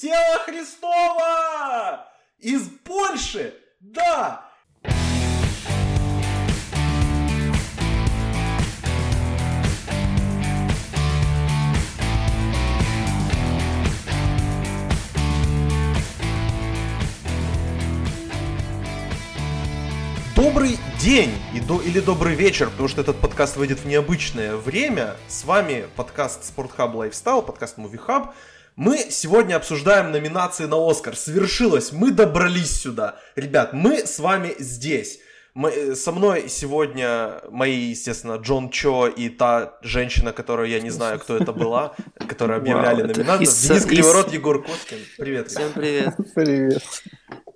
Тело Христова! Из Польши! Да! Добрый день и до, или добрый вечер, потому что этот подкаст выйдет в необычное время. С вами подкаст Спортхаб Lifestyle, подкаст Movie Hub. Мы сегодня обсуждаем номинации на Оскар. Свершилось, мы добрались сюда. Ребят, мы с вами здесь. Мы, э, со мной сегодня мои, естественно, Джон Чо и та женщина, которую я не знаю, кто это была, которая объявляли номинантов. Денис Криворот, Егор Коткин. Привет. Всем привет. Привет.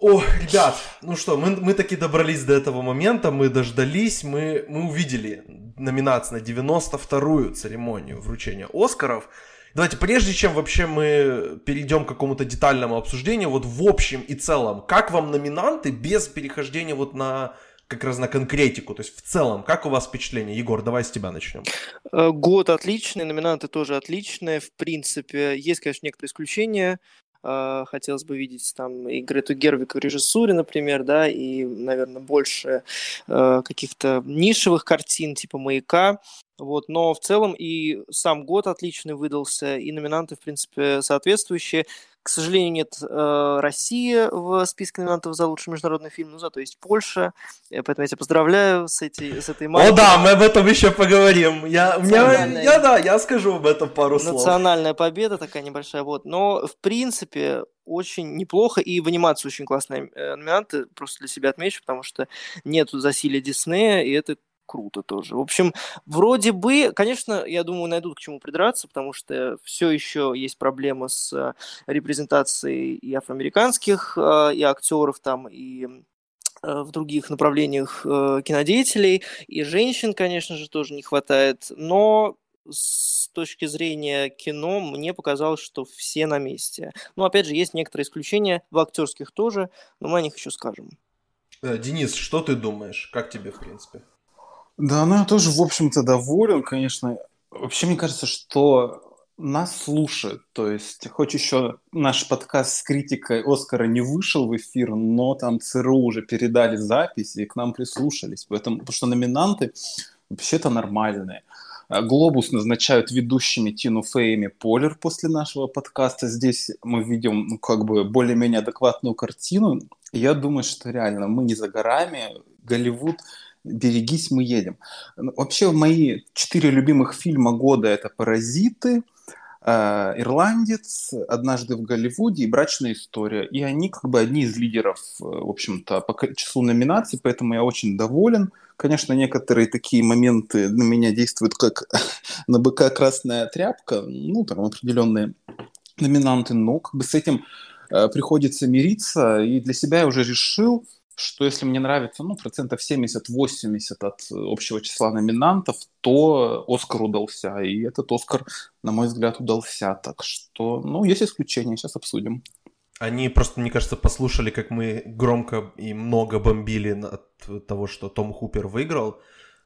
О, ребят, ну что, мы, мы таки добрались до этого момента, мы дождались, мы, мы увидели номинацию на 92-ю церемонию вручения Оскаров. Давайте, прежде чем вообще мы перейдем к какому-то детальному обсуждению, вот в общем и целом, как вам номинанты без перехождения вот на как раз на конкретику, то есть в целом, как у вас впечатление? Егор, давай с тебя начнем. Э, год отличный, номинанты тоже отличные, в принципе, есть, конечно, некоторые исключения, Uh, хотелось бы видеть там и Грету Гервик в режиссуре, например, да, и, наверное, больше uh, каких-то нишевых картин типа «Маяка». Вот, но в целом и сам год отличный выдался, и номинанты, в принципе, соответствующие. К сожалению, нет э, России в списке номинантов за лучший международный фильм, но зато есть Польша. Поэтому я тебя поздравляю с, этой, с этой маленькой... О да, мы об этом еще поговорим. Я, меня, я, да, я скажу об этом пару слов. Национальная победа такая небольшая. Вот. Но, в принципе, очень неплохо, и в анимации очень классные э, номинанты, просто для себя отмечу, потому что нету засилия Диснея, и это круто тоже. В общем, вроде бы, конечно, я думаю, найдут к чему придраться, потому что все еще есть проблема с э, репрезентацией и афроамериканских, э, и актеров там, и э, в других направлениях кинодеятелей, и женщин, конечно же, тоже не хватает, но с точки зрения кино мне показалось, что все на месте. Но опять же, есть некоторые исключения, в актерских тоже, но мы о них еще скажем. Денис, что ты думаешь? Как тебе, в принципе? Да, ну я тоже, в общем-то, доволен, конечно. Вообще, мне кажется, что нас слушают. То есть, хоть еще наш подкаст с критикой Оскара не вышел в эфир, но там ЦРУ уже передали запись и к нам прислушались. Поэтому, потому что номинанты вообще-то нормальные. А Глобус назначают ведущими Тину Фейми Полер после нашего подкаста. Здесь мы видим ну, как бы более-менее адекватную картину. Я думаю, что реально мы не за горами. Голливуд «Берегись, мы едем». Ну, вообще, мои четыре любимых фильма года – это «Паразиты», э, «Ирландец», «Однажды в Голливуде» и «Брачная история». И они как бы одни из лидеров, э, в общем-то, по числу номинаций, поэтому я очень доволен. Конечно, некоторые такие моменты на меня действуют как на быка красная тряпка, ну, там определенные номинанты, но как бы с этим э, приходится мириться, и для себя я уже решил, что если мне нравится, ну, процентов 70-80 от общего числа номинантов, то Оскар удался. И этот Оскар, на мой взгляд, удался. Так что, ну, есть исключения, сейчас обсудим. Они просто, мне кажется, послушали, как мы громко и много бомбили от того, что Том Хупер выиграл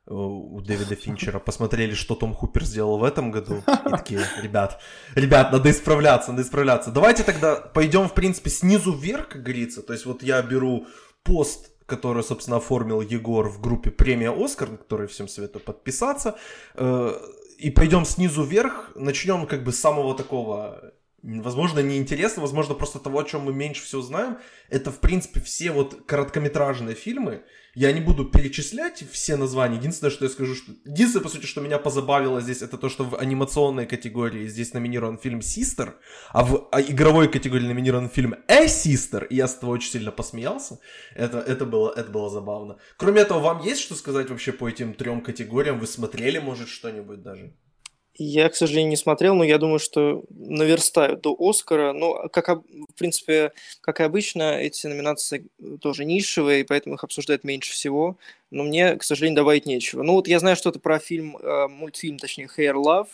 э, у Дэвида Финчера, посмотрели, что Том Хупер сделал в этом году, и такие, ребят, ребят, надо исправляться, надо исправляться. Давайте тогда пойдем, в принципе, снизу вверх, как говорится, то есть вот я беру пост, который, собственно, оформил Егор в группе «Премия Оскар», на которой всем советую подписаться. Э, и пойдем снизу вверх, начнем как бы с самого такого возможно, неинтересно, возможно, просто того, о чем мы меньше всего знаем, это, в принципе, все вот короткометражные фильмы, я не буду перечислять все названия. Единственное, что я скажу, что... Единственное, по сути, что меня позабавило здесь, это то, что в анимационной категории здесь номинирован фильм «Систер», а в а игровой категории номинирован фильм «A Sister», и я с этого очень сильно посмеялся. Это, это, было, это было забавно. Кроме этого, вам есть что сказать вообще по этим трем категориям? Вы смотрели, может, что-нибудь даже? Я, к сожалению, не смотрел, но я думаю, что наверстают до Оскара. Но, как, в принципе, как и обычно, эти номинации тоже нишевые, поэтому их обсуждают меньше всего. Но мне, к сожалению, добавить нечего. Ну вот я знаю что-то про фильм, э, мультфильм, точнее, Hair Love.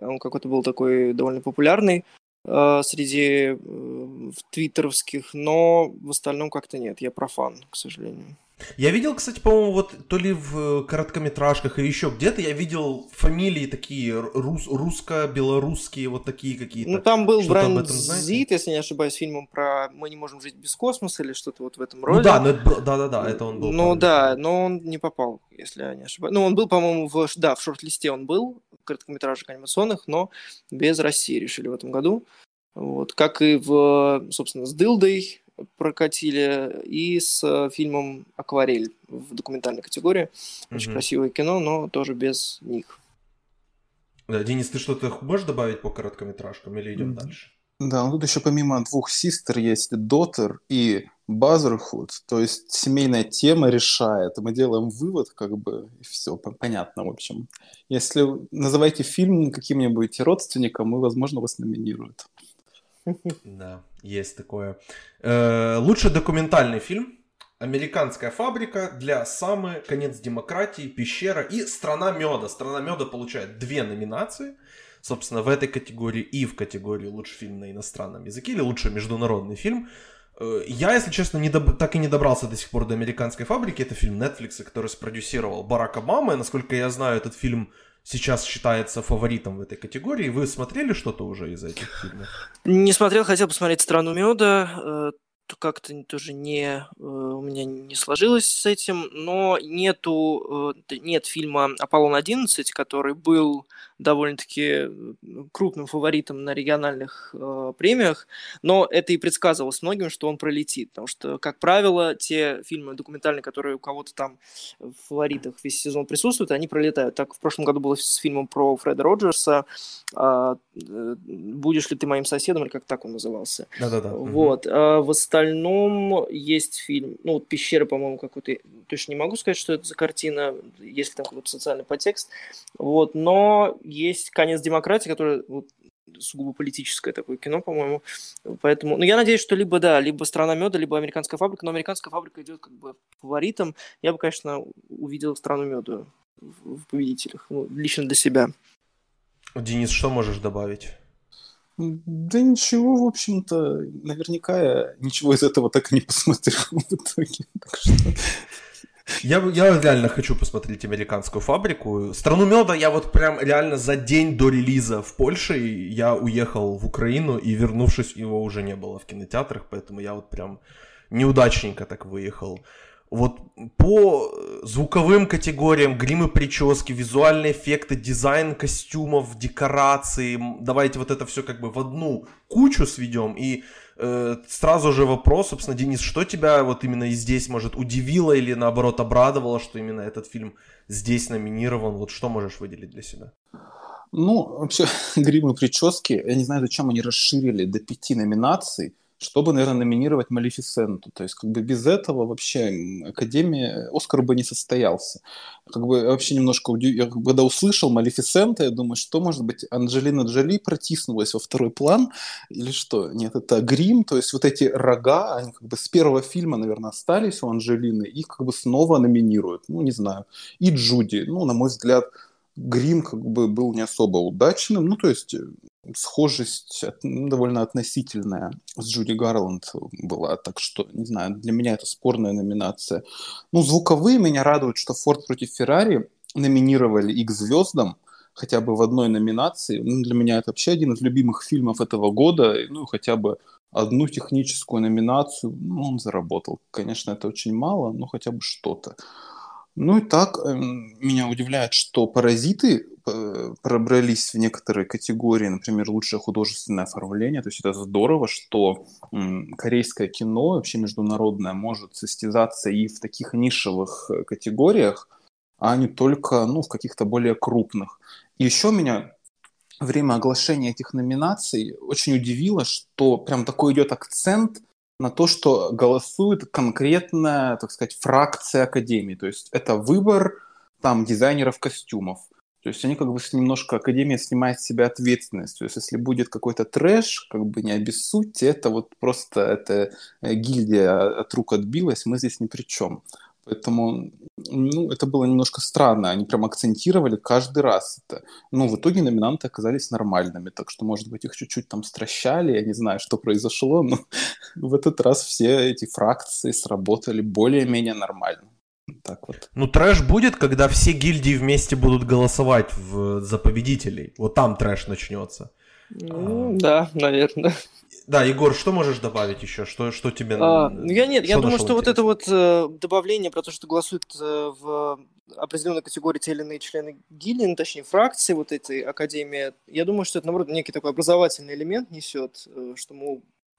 Он какой-то был такой довольно популярный э, среди э, твиттеровских, но в остальном как-то нет, я профан, к сожалению. Я видел, кстати, по-моему, вот то ли в короткометражках или еще где-то я видел фамилии такие рус, русско-белорусские, вот такие какие-то. Ну, там был Брайан Зит, если не ошибаюсь, фильмом про «Мы не можем жить без космоса» или что-то вот в этом роде. Ну да, но это, да, да, да, это он был. Ну да, но он не попал, если я не ошибаюсь. Ну, он был, по-моему, в, да, в шорт-листе он был, короткометражек анимационных, но без России решили в этом году. Вот, как и в, собственно, с Дылдой прокатили, и с э, фильмом «Акварель» в документальной категории. Очень mm-hmm. красивое кино, но тоже без них. Да, Денис, ты что-то можешь добавить по короткометражкам или идем mm-hmm. дальше? Да, ну тут еще помимо двух систер есть Дотер и Базерхуд, то есть семейная тема решает, мы делаем вывод, как бы, и все, понятно, в общем. Если называйте фильм каким-нибудь родственником, и, возможно, вас номинируют. Да, есть такое. Э, лучший документальный фильм. Американская фабрика для Самы, Конец демократии, Пещера и Страна меда. Страна меда получает две номинации. Собственно, в этой категории и в категории лучший фильм на иностранном языке или лучший международный фильм. Э, я, если честно, не доб... так и не добрался до сих пор до американской фабрики. Это фильм Netflix, который спродюсировал Барак Обама. И, насколько я знаю, этот фильм сейчас считается фаворитом в этой категории. Вы смотрели что-то уже из этих фильмов? Не смотрел, хотел посмотреть «Страну меда». Э, как-то тоже не э, у меня не сложилось с этим, но нету э, нет фильма Аполлон-11, который был довольно-таки крупным фаворитом на региональных э, премиях, но это и предсказывалось многим, что он пролетит, потому что, как правило, те фильмы документальные, которые у кого-то там в фаворитах весь сезон присутствуют, они пролетают. Так в прошлом году было с фильмом про Фреда Роджерса э, «Будешь ли ты моим соседом?» или как так он назывался. Да-да-да. Вот. Угу. Остальном есть фильм, ну, вот «Пещера», по-моему, какой-то, точно не могу сказать, что это за картина, если там какой-то социальный подтекст, вот, но есть «Конец демократии», который вот, сугубо политическое такое кино, по-моему. Поэтому, ну, я надеюсь, что либо, да, либо «Страна меда», либо «Американская фабрика», но «Американская фабрика» идет как бы фаворитом. Я бы, конечно, увидел «Страну меда» в победителях, ну, лично для себя. Денис, что можешь добавить? Да ничего, в общем-то, наверняка я ничего из этого так и не посмотрел в итоге. Так что я, я реально хочу посмотреть американскую фабрику. Страну меда я вот прям реально за день до релиза в Польше я уехал в Украину и вернувшись его уже не было в кинотеатрах, поэтому я вот прям неудачненько так выехал. Вот по звуковым категориям, гримы, прически, визуальные эффекты, дизайн костюмов, декорации, давайте вот это все как бы в одну кучу сведем и Э, сразу же вопрос, собственно, Денис, что тебя вот именно и здесь, может, удивило или наоборот обрадовало, что именно этот фильм здесь номинирован? Вот что можешь выделить для себя? Ну, вообще, гримы прически, я не знаю, зачем они расширили до пяти номинаций, чтобы, наверное, номинировать Малефисенту. То есть, как бы без этого вообще Академия, Оскар бы не состоялся. Как бы вообще немножко я когда услышал Малефисента, я думаю, что, может быть, Анджелина Джоли протиснулась во второй план или что? Нет, это грим, то есть вот эти рога, они как бы с первого фильма, наверное, остались у Анджелины, их как бы снова номинируют, ну, не знаю. И Джуди, ну, на мой взгляд, грим как бы был не особо удачным, ну, то есть схожесть ну, довольно относительная с Джуди Гарланд была, так что, не знаю, для меня это спорная номинация. Ну, звуковые меня радуют, что «Форд против Феррари» номинировали их звездам, хотя бы в одной номинации. Ну, для меня это вообще один из любимых фильмов этого года, ну, хотя бы одну техническую номинацию ну, он заработал. Конечно, это очень мало, но хотя бы что-то. Ну и так э, меня удивляет, что «Паразиты» э, пробрались в некоторые категории, например, лучшее художественное оформление. То есть это здорово, что корейское кино, вообще международное, может состязаться и в таких нишевых э, категориях, а не только ну, в каких-то более крупных. И еще меня время оглашения этих номинаций очень удивило, что прям такой идет акцент на то, что голосует конкретная, так сказать, фракция Академии. То есть это выбор там дизайнеров костюмов. То есть они как бы немножко, Академия снимает с себя ответственность. То есть если будет какой-то трэш, как бы не обессудьте, это вот просто это э, гильдия от рук отбилась, мы здесь ни при чем. Поэтому ну, это было немножко странно. Они прям акцентировали каждый раз это. Ну, в итоге номинанты оказались нормальными, так что, может быть, их чуть-чуть там стращали, я не знаю, что произошло, но в этот раз все эти фракции сработали более-менее нормально. Так вот. Ну, трэш будет, когда все гильдии вместе будут голосовать в, за победителей. Вот там трэш начнется. Ну, а... да, наверное. Да, Егор, что можешь добавить еще? Что, что тебе... А, ну, я нет, что я думаю, что вот это вот э, добавление про то, что голосуют э, в определенной категории те или иные члены гильдии, ну, точнее, фракции вот этой академии, я думаю, что это, наоборот, некий такой образовательный элемент несет, э, что,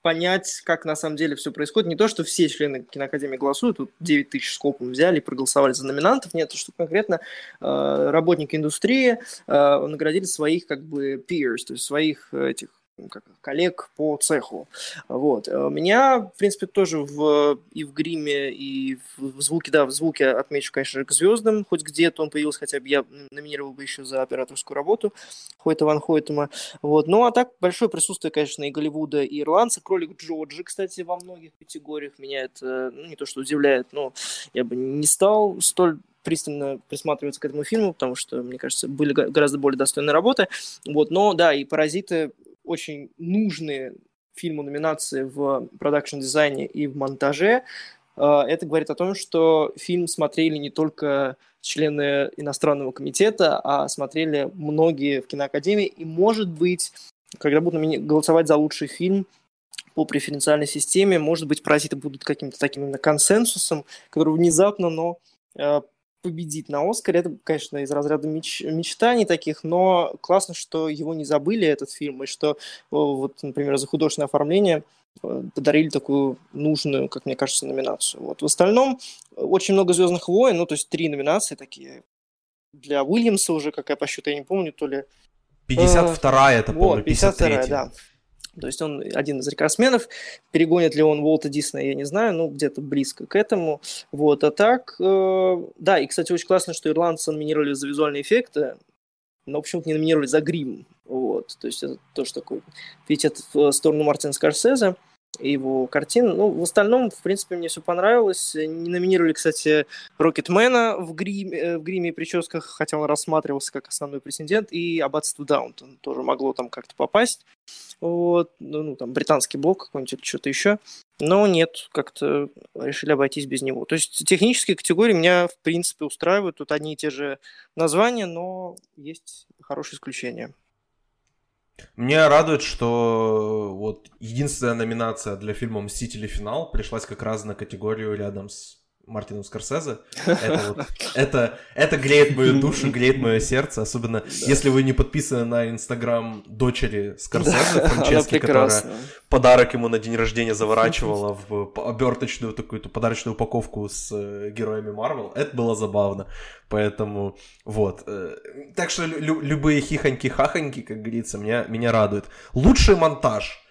понять, как на самом деле все происходит. Не то, что все члены киноакадемии голосуют, тут 9 тысяч скопом взяли и проголосовали за номинантов. Нет, что конкретно э, работники индустрии э, наградили своих как бы peers, то есть своих этих как, коллег по цеху. Вот. Э, меня, в принципе, тоже в, и в гриме, и в звуке, да, в звуке отмечу, конечно, к звездам, хоть где-то он появился, хотя бы я номинировал бы еще за операторскую работу Хойта Ван Хойтема. Вот. Ну, а так, большое присутствие, конечно, и Голливуда, и ирландца. Кролик Джорджи, кстати, во многих категориях меня это, ну, не то что удивляет, но я бы не стал столь пристально присматриваться к этому фильму, потому что, мне кажется, были гораздо более достойные работы. Вот, но да, и «Паразиты» очень нужные фильму номинации в продакшн-дизайне и в монтаже. А, это говорит о том, что фильм смотрели не только члены иностранного комитета, а смотрели многие в киноакадемии. И, может быть, когда будут голосовать за лучший фильм по преференциальной системе, может быть, «Паразиты» будут каким-то таким именно консенсусом, который внезапно, но победить на Оскаре. Это, конечно, из разряда меч... мечтаний таких, но классно, что его не забыли, этот фильм, и что, вот, например, за художественное оформление э, подарили такую нужную, как мне кажется, номинацию. Вот. В остальном очень много «Звездных войн», ну, то есть три номинации такие. Для Уильямса уже, какая по счету, я не помню, то ли... 52-я, это, по-моему, 52-я, да. То есть он один из рекордсменов. Перегонит ли он Волта Диснея, я не знаю, ну, где-то близко к этому. Вот, а так, э, да, и, кстати, очень классно, что ирландцы номинировали за визуальные эффекты, но почему-то не номинировали за грим. Вот, то есть это тоже такой пиетет в сторону Мартина Скорсезе его картин. Ну, в остальном, в принципе, мне все понравилось. Не номинировали, кстати, Рокетмена в гриме, э, в гриме и прическах, хотя он рассматривался как основной претендент, и Аббатство Даунтон тоже могло там как-то попасть. Вот, ну, ну там, британский блок какой-нибудь или что-то еще. Но нет, как-то решили обойтись без него. То есть технические категории меня, в принципе, устраивают. Тут одни и те же названия, но есть хорошие исключения. Мне радует, что вот единственная номинация для фильма «Мстители. Финал» пришлась как раз на категорию рядом с Мартином Скорсезе. Это, вот, это, это греет мою душу, греет мое сердце, особенно да. если вы не подписаны на инстаграм дочери Скорсезе, да, Франчески, которая подарок ему на день рождения заворачивала в оберточную такую подарочную упаковку с э, героями Марвел. Это было забавно. Поэтому вот. Э, так что лю- любые хихоньки-хахоньки, как говорится, меня, меня радует. Лучший монтаж –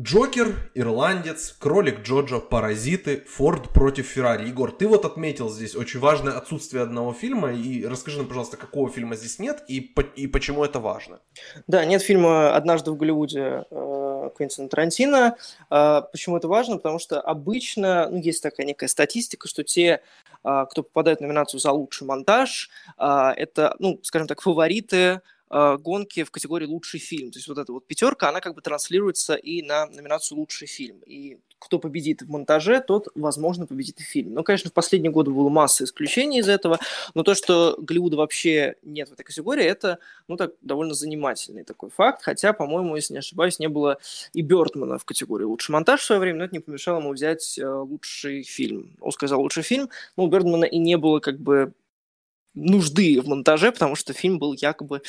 Джокер, Ирландец, Кролик Джоджо, Паразиты, Форд против Феррари. Егор, ты вот отметил здесь очень важное отсутствие одного фильма. И расскажи нам, пожалуйста, какого фильма здесь нет и, и почему это важно? Да, нет фильма «Однажды в Голливуде» э, Квентина Тарантино. Э, почему это важно? Потому что обычно, ну, есть такая некая статистика, что те, э, кто попадает в номинацию за лучший монтаж, это, ну, скажем так, фавориты э, гонки в категории лучший фильм. То есть вот эта вот пятерка, она как бы транслируется и на номинацию лучший фильм. И кто победит в монтаже, тот, возможно, победит и в фильме. Ну, конечно, в последние годы было масса исключений из этого, но то, что Голливуда вообще нет в этой категории, это, ну, так, довольно занимательный такой факт, хотя, по-моему, если не ошибаюсь, не было и Бертмана в категории лучший монтаж в свое время, но это не помешало ему взять э, лучший фильм. Он сказал лучший фильм, но у Бертмана и не было как бы нужды в монтаже, потому что фильм был якобы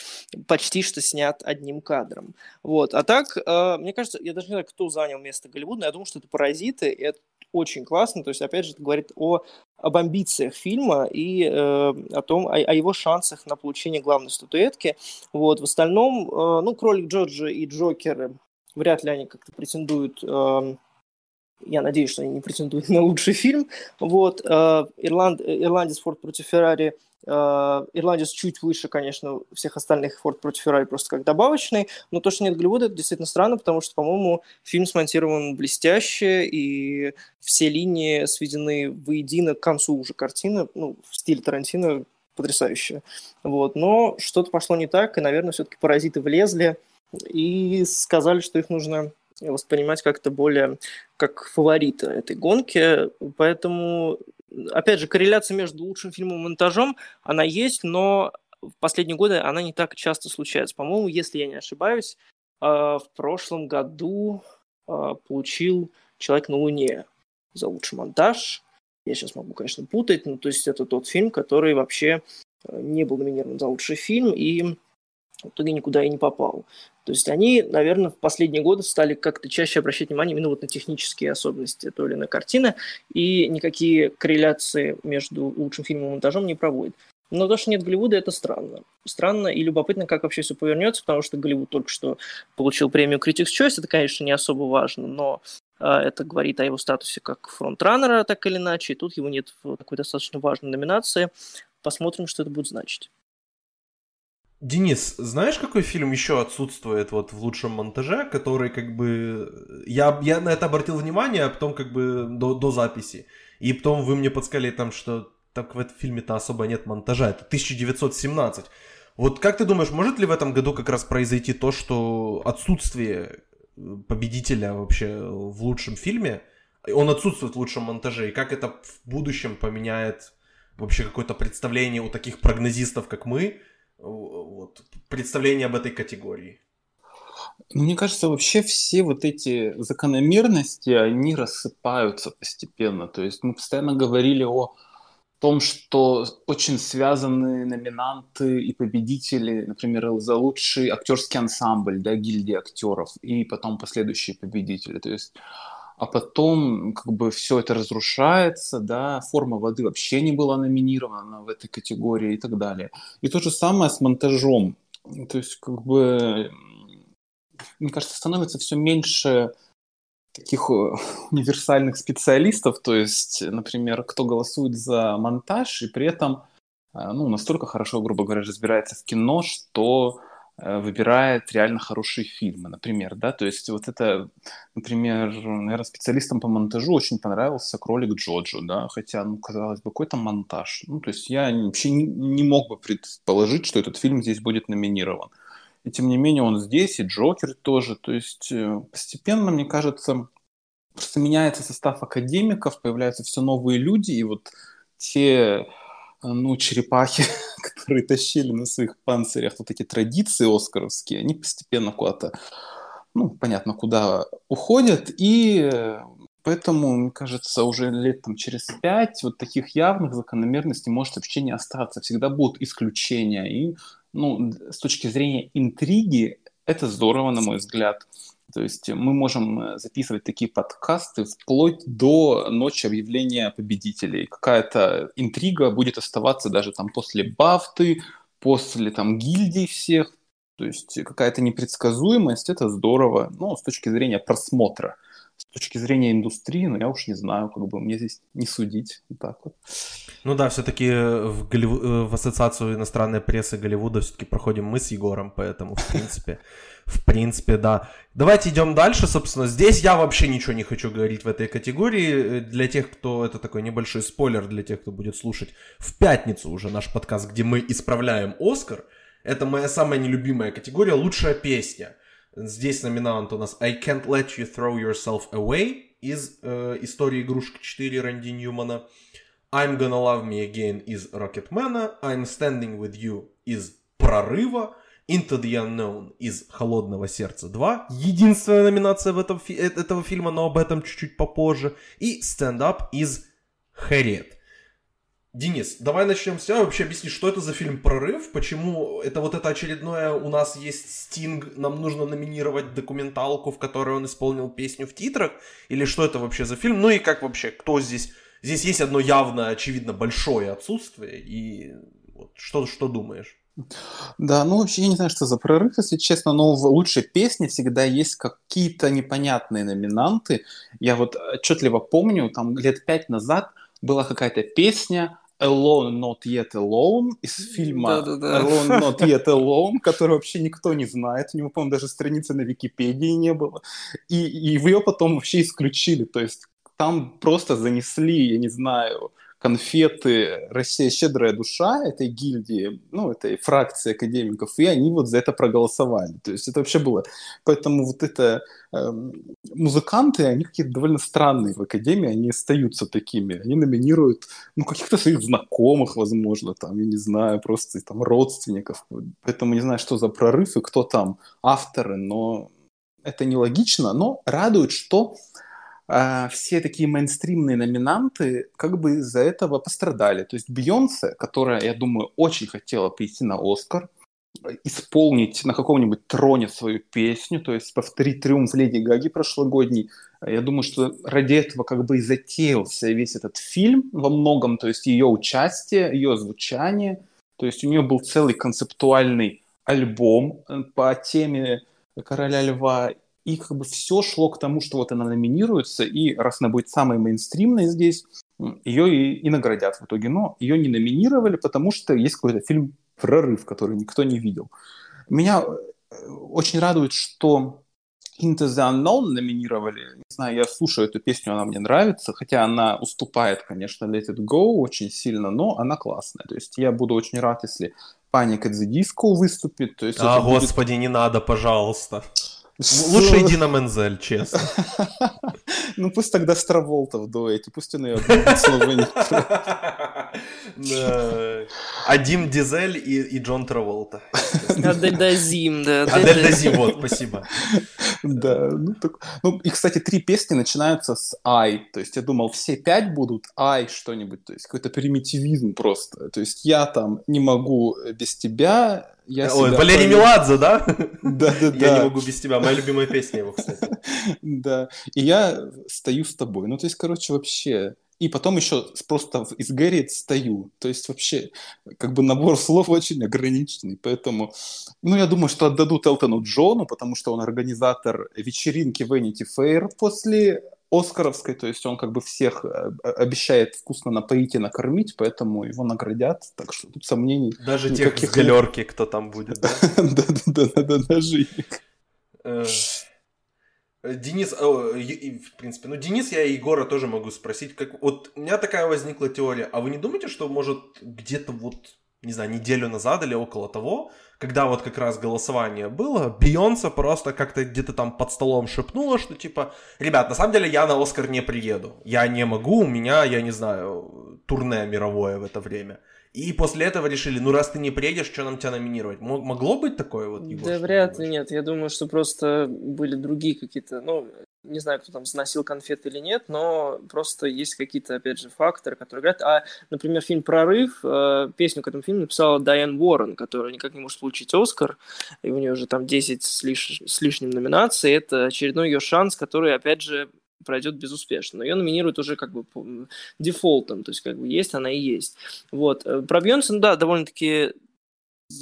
почти что снят одним кадром. Вот. А так, э, мне кажется, я даже не знаю, кто занял место Голливуда, но я думаю, что это «Паразиты», и это очень классно. То есть, опять же, это говорит о, об амбициях фильма и э, о том, о, о его шансах на получение главной статуэтки. Вот. В остальном, э, ну, «Кролик Джорджи» и «Джокеры» вряд ли они как-то претендуют э, я надеюсь, что они не претендуют на лучший фильм. Вот. Э, Ирланд, Ирландец Форд против Феррари Ирландец чуть выше, конечно, всех остальных Форд против Феррари просто как добавочный, но то, что нет Голливуда, это действительно странно, потому что, по-моему, фильм смонтирован блестяще, и все линии сведены воедино к концу уже картины, ну, в стиле Тарантино потрясающе. Вот. Но что-то пошло не так, и, наверное, все-таки паразиты влезли и сказали, что их нужно воспринимать как-то более как фаворита этой гонки. Поэтому опять же, корреляция между лучшим фильмом и монтажом, она есть, но в последние годы она не так часто случается. По-моему, если я не ошибаюсь, а, в прошлом году а, получил «Человек на Луне» за лучший монтаж. Я сейчас могу, конечно, путать, но то есть это тот фильм, который вообще а, не был номинирован за лучший фильм и в итоге никуда и не попал. То есть они, наверное, в последние годы стали как-то чаще обращать внимание именно вот на технические особенности той или иной картины, и никакие корреляции между лучшим фильмом и монтажом не проводят. Но то, что нет Голливуда, это странно. Странно и любопытно, как вообще все повернется, потому что Голливуд только что получил премию Critics' Choice, это, конечно, не особо важно, но э, это говорит о его статусе как фронтранера, так или иначе, и тут его нет в такой достаточно важной номинации. Посмотрим, что это будет значить. Денис, знаешь, какой фильм еще отсутствует вот в лучшем монтаже, который как бы... Я, я на это обратил внимание, а потом как бы до, до записи. И потом вы мне подсказали там, что так в этом фильме-то особо нет монтажа. Это 1917. Вот как ты думаешь, может ли в этом году как раз произойти то, что отсутствие победителя вообще в лучшем фильме, он отсутствует в лучшем монтаже, и как это в будущем поменяет вообще какое-то представление у таких прогнозистов, как мы, вот, представление об этой категории? Мне кажется, вообще все вот эти закономерности, они рассыпаются постепенно. То есть мы постоянно говорили о том, что очень связаны номинанты и победители, например, за лучший актерский ансамбль, да, гильдии актеров, и потом последующие победители. То есть а потом как бы все это разрушается, да, форма воды вообще не была номинирована в этой категории и так далее. И то же самое с монтажом. То есть как бы, мне кажется, становится все меньше таких э, универсальных специалистов, то есть, например, кто голосует за монтаж и при этом э, ну, настолько хорошо, грубо говоря, разбирается в кино, что выбирает реально хорошие фильмы, например, да, то есть вот это, например, наверное, специалистам по монтажу очень понравился «Кролик Джоджо», да, хотя, ну, казалось бы, какой то монтаж, ну, то есть я вообще не, не мог бы предположить, что этот фильм здесь будет номинирован, и тем не менее он здесь, и Джокер тоже, то есть э, постепенно, мне кажется, просто меняется состав академиков, появляются все новые люди, и вот те ну, черепахи, которые тащили на своих панцирях вот эти традиции оскаровские, они постепенно куда-то, ну, понятно, куда уходят, и поэтому, мне кажется, уже лет там через пять вот таких явных закономерностей может вообще не остаться. Всегда будут исключения, и, ну, с точки зрения интриги, это здорово, на мой взгляд. То есть мы можем э, записывать такие подкасты вплоть до ночи объявления победителей. Какая-то интрига будет оставаться даже там после бафты, после там гильдий всех. То есть какая-то непредсказуемость, это здорово, но с точки зрения просмотра. С точки зрения индустрии, ну я уж не знаю, как бы мне здесь не судить. Вот так вот. Ну да, все-таки в, Голлив... Э, в ассоциацию иностранной прессы Голливуда все-таки проходим мы с Егором, поэтому, в принципе, в принципе, да. Давайте идем дальше, собственно. Здесь я вообще ничего не хочу говорить в этой категории. Для тех, кто... Это такой небольшой спойлер для тех, кто будет слушать в пятницу уже наш подкаст, где мы исправляем Оскар. Это моя самая нелюбимая категория «Лучшая песня». Здесь номинант у нас «I can't let you throw yourself away» из э, истории игрушек 4 Рэнди Ньюмана. I'm Gonna Love Me Again из Рокетмена, I'm Standing With You из Прорыва, Into the Unknown из Холодного Сердца 2, единственная номинация в этом э, этого фильма, но об этом чуть-чуть попозже, и Stand Up из Harriet. Денис, давай начнем с тебя. Вообще объясни, что это за фильм «Прорыв», почему это вот это очередное у нас есть Стинг, нам нужно номинировать документалку, в которой он исполнил песню в титрах, или что это вообще за фильм, ну и как вообще, кто здесь Здесь есть одно явно, очевидно, большое отсутствие. И вот что, что думаешь? Да, ну вообще я не знаю, что за прорыв, если честно, но в лучшей песне всегда есть какие-то непонятные номинанты. Я вот отчетливо помню, там лет пять назад была какая-то песня Alone Not Yet Alone из фильма Да-да-да. Alone Not Yet Alone, который вообще никто не знает, у него, по-моему, даже страницы на Википедии не было, и, и ее потом вообще исключили, то есть там просто занесли, я не знаю, конфеты «Россия щедрая душа» этой гильдии, ну, этой фракции академиков, и они вот за это проголосовали. То есть это вообще было... Поэтому вот это... Э, музыканты, они какие-то довольно странные в академии, они остаются такими. Они номинируют, ну, каких-то своих знакомых, возможно, там, я не знаю, просто там родственников. Поэтому не знаю, что за прорыв и кто там авторы, но это нелогично, но радует, что а, все такие мейнстримные номинанты как бы из-за этого пострадали. То есть Бейонсе, которая, я думаю, очень хотела прийти на Оскар, исполнить на каком-нибудь троне свою песню, то есть повторить триумф Леди Гаги прошлогодний. Я думаю, что ради этого как бы и затеялся весь этот фильм во многом, то есть ее участие, ее звучание. То есть у нее был целый концептуальный альбом э, по теме Короля Льва, и как бы все шло к тому, что вот она номинируется, и раз она будет самой мейнстримной здесь, ее и, и наградят в итоге. Но ее не номинировали, потому что есть какой-то фильм «Прорыв», который никто не видел. Меня э, очень радует, что Into the Unknown номинировали. Не знаю, я слушаю эту песню, она мне нравится, хотя она уступает, конечно, Let It Go очень сильно, но она классная. То есть я буду очень рад, если Panic at the Disco выступит. То есть а, господи, будет... не надо, пожалуйста. Лучше иди на Мензель, честно. Ну пусть тогда Страволта в дуэте, пусть он ее снова Адим Дизель и, Джон Траволта. Адель Дазим, да. Адель Дазим, вот, спасибо. Да, ну, так... ну и, кстати, три песни начинаются с «I», то есть я думал, все пять будут «I» что-нибудь, то есть какой-то примитивизм просто, то есть я там не могу без тебя, я Ой, Валерий пою... Меладзе, да? Да, да, да. Я не могу без тебя. Моя любимая песня его, кстати. Да. И я стою с тобой. Ну, то есть, короче, вообще... И потом еще просто из Гэри стою. То есть вообще как бы набор слов очень ограниченный. Поэтому, ну, я думаю, что отдадут Элтону Джону, потому что он организатор вечеринки Vanity Fair после Оскаровской, то есть он как бы всех э, обещает вкусно напоить и накормить, поэтому его наградят, так что тут сомнений Даже тех с галерки, кто там будет, да? Да-да-да, даже э, Денис, в принципе, ну Денис, я и Егора тоже могу спросить, как вот у меня такая возникла теория, а вы не думаете, что может где-то вот, не знаю, неделю назад или около того, когда вот как раз голосование было, Бейонсе просто как-то где-то там под столом шепнула, что типа, ребят, на самом деле я на Оскар не приеду. Я не могу, у меня, я не знаю, турне мировое в это время. И после этого решили, ну раз ты не приедешь, что нам тебя номинировать? Могло быть такое вот? Егор, да вряд ли нет. Я думаю, что просто были другие какие-то, ну, не знаю, кто там сносил конфеты или нет, но просто есть какие-то, опять же, факторы, которые говорят. А, например, фильм «Прорыв», э, песню к этому фильму написала Дайан Уоррен, которая никак не может получить «Оскар», и у нее уже там 10 с, лиш... с лишним номинаций. Это очередной ее шанс, который, опять же, пройдет безуспешно. Но ее номинируют уже как бы дефолтом, то есть как бы есть она и есть. Вот. Э, про Бьонсон, да, довольно-таки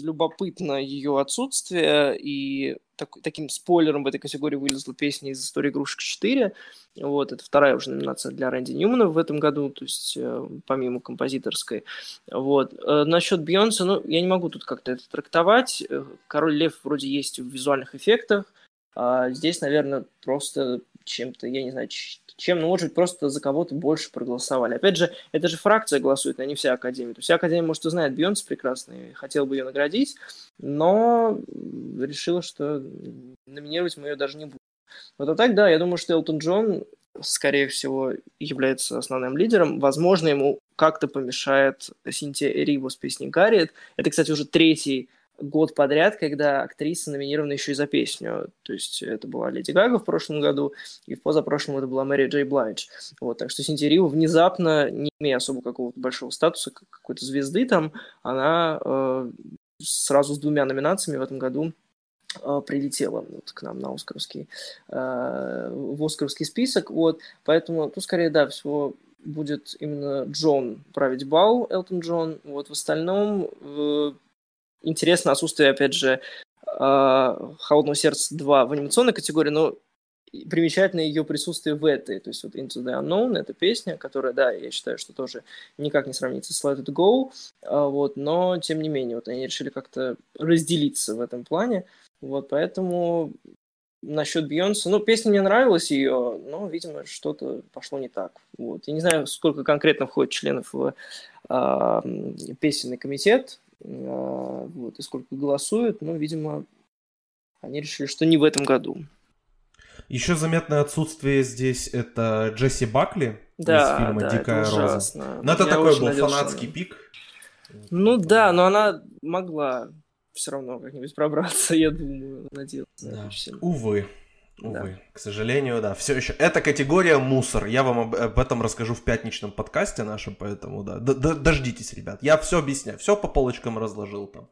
любопытно ее отсутствие, и так, таким спойлером в этой категории вылезла песня из «Истории игрушек 4». Вот, это вторая уже номинация для Рэнди Ньюмана в этом году, то есть э, помимо композиторской. Вот. Э, насчет Бейонсе, ну, я не могу тут как-то это трактовать. Э, Король Лев вроде есть в визуальных эффектах, а здесь, наверное, просто чем-то, я не знаю, чем, ну, может быть, просто за кого-то больше проголосовали. Опять же, это же фракция голосует, а не вся Академия. То есть вся Академия, может, и знает Бьонс прекрасно и хотел бы ее наградить, но решила, что номинировать мы ее даже не будем. Вот а так, да, я думаю, что Элтон Джон, скорее всего, является основным лидером. Возможно, ему как-то помешает Синтия Эриво с песней «Гарриет». Это, кстати, уже третий год подряд, когда актриса номинирована еще и за песню. То есть это была Леди Гага в прошлом году, и в позапрошлом это была Мэри Джей Блайдж. Вот, так что Синтия Рио внезапно, не имея особо какого-то большого статуса, какой-то звезды там, она э, сразу с двумя номинациями в этом году э, прилетела вот, к нам на Оскаровский, э, в Оскаровский список. Вот, поэтому тут скорее, да, всего будет именно Джон править бал, Элтон Джон. Вот в остальном э, интересно отсутствие, опять же, а, «Холодного сердца 2» в анимационной категории, но примечательно ее присутствие в этой, то есть вот Into the Unknown, эта песня, которая, да, я считаю, что тоже никак не сравнится с Let It Go, а, вот, но тем не менее, вот они решили как-то разделиться в этом плане, вот, поэтому насчет Бейонсе, ну, песня мне нравилась ее, но, видимо, что-то пошло не так, вот, я не знаю, сколько конкретно входит членов в э, песенный комитет, вот, и сколько голосуют, но, видимо, они решили, что не в этом году. Еще заметное отсутствие здесь это Джесси Бакли да, из фильма да, «Дикая это роза». Но ну, это Я такой был надеялся, фанатский пик. Ну да, но она могла все равно как-нибудь пробраться, я думаю, надеялся. Да. Увы. Увы, да. к сожалению, да, все еще. Эта категория мусор. Я вам об, этом расскажу в пятничном подкасте нашем, поэтому да. Дождитесь, ребят. Я все объясняю, все по полочкам разложил там.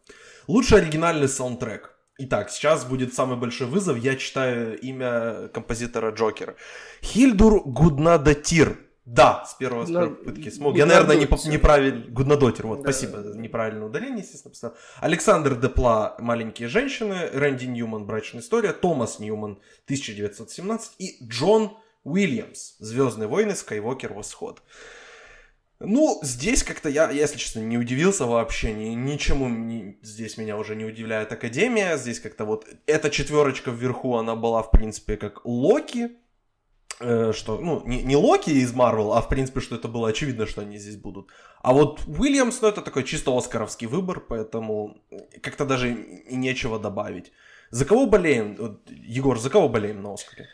Лучший оригинальный саундтрек. Итак, сейчас будет самый большой вызов. Я читаю имя композитора Джокера. Хильдур Гуднадатир. Да, с первого с первой попытки смог. Я, наверное, не, неправильно... Гуднадотер, вот, да. спасибо. Неправильное удаление, естественно, поставил. Александр Депла «Маленькие женщины», Рэнди Ньюман «Брачная история», Томас Ньюман «1917» и Джон Уильямс «Звездные войны. Скайуокер. Восход». Ну, здесь как-то я, если честно, не удивился вообще, ни, ничему не, здесь меня уже не удивляет Академия, здесь как-то вот эта четверочка вверху, она была, в принципе, как Локи, что, ну, не, не Локи из Марвел, а, в принципе, что это было очевидно, что они здесь будут. А вот Уильямс, ну, это такой чисто оскаровский выбор, поэтому как-то даже нечего добавить. За кого болеем? Егор, за кого болеем на Оскаре?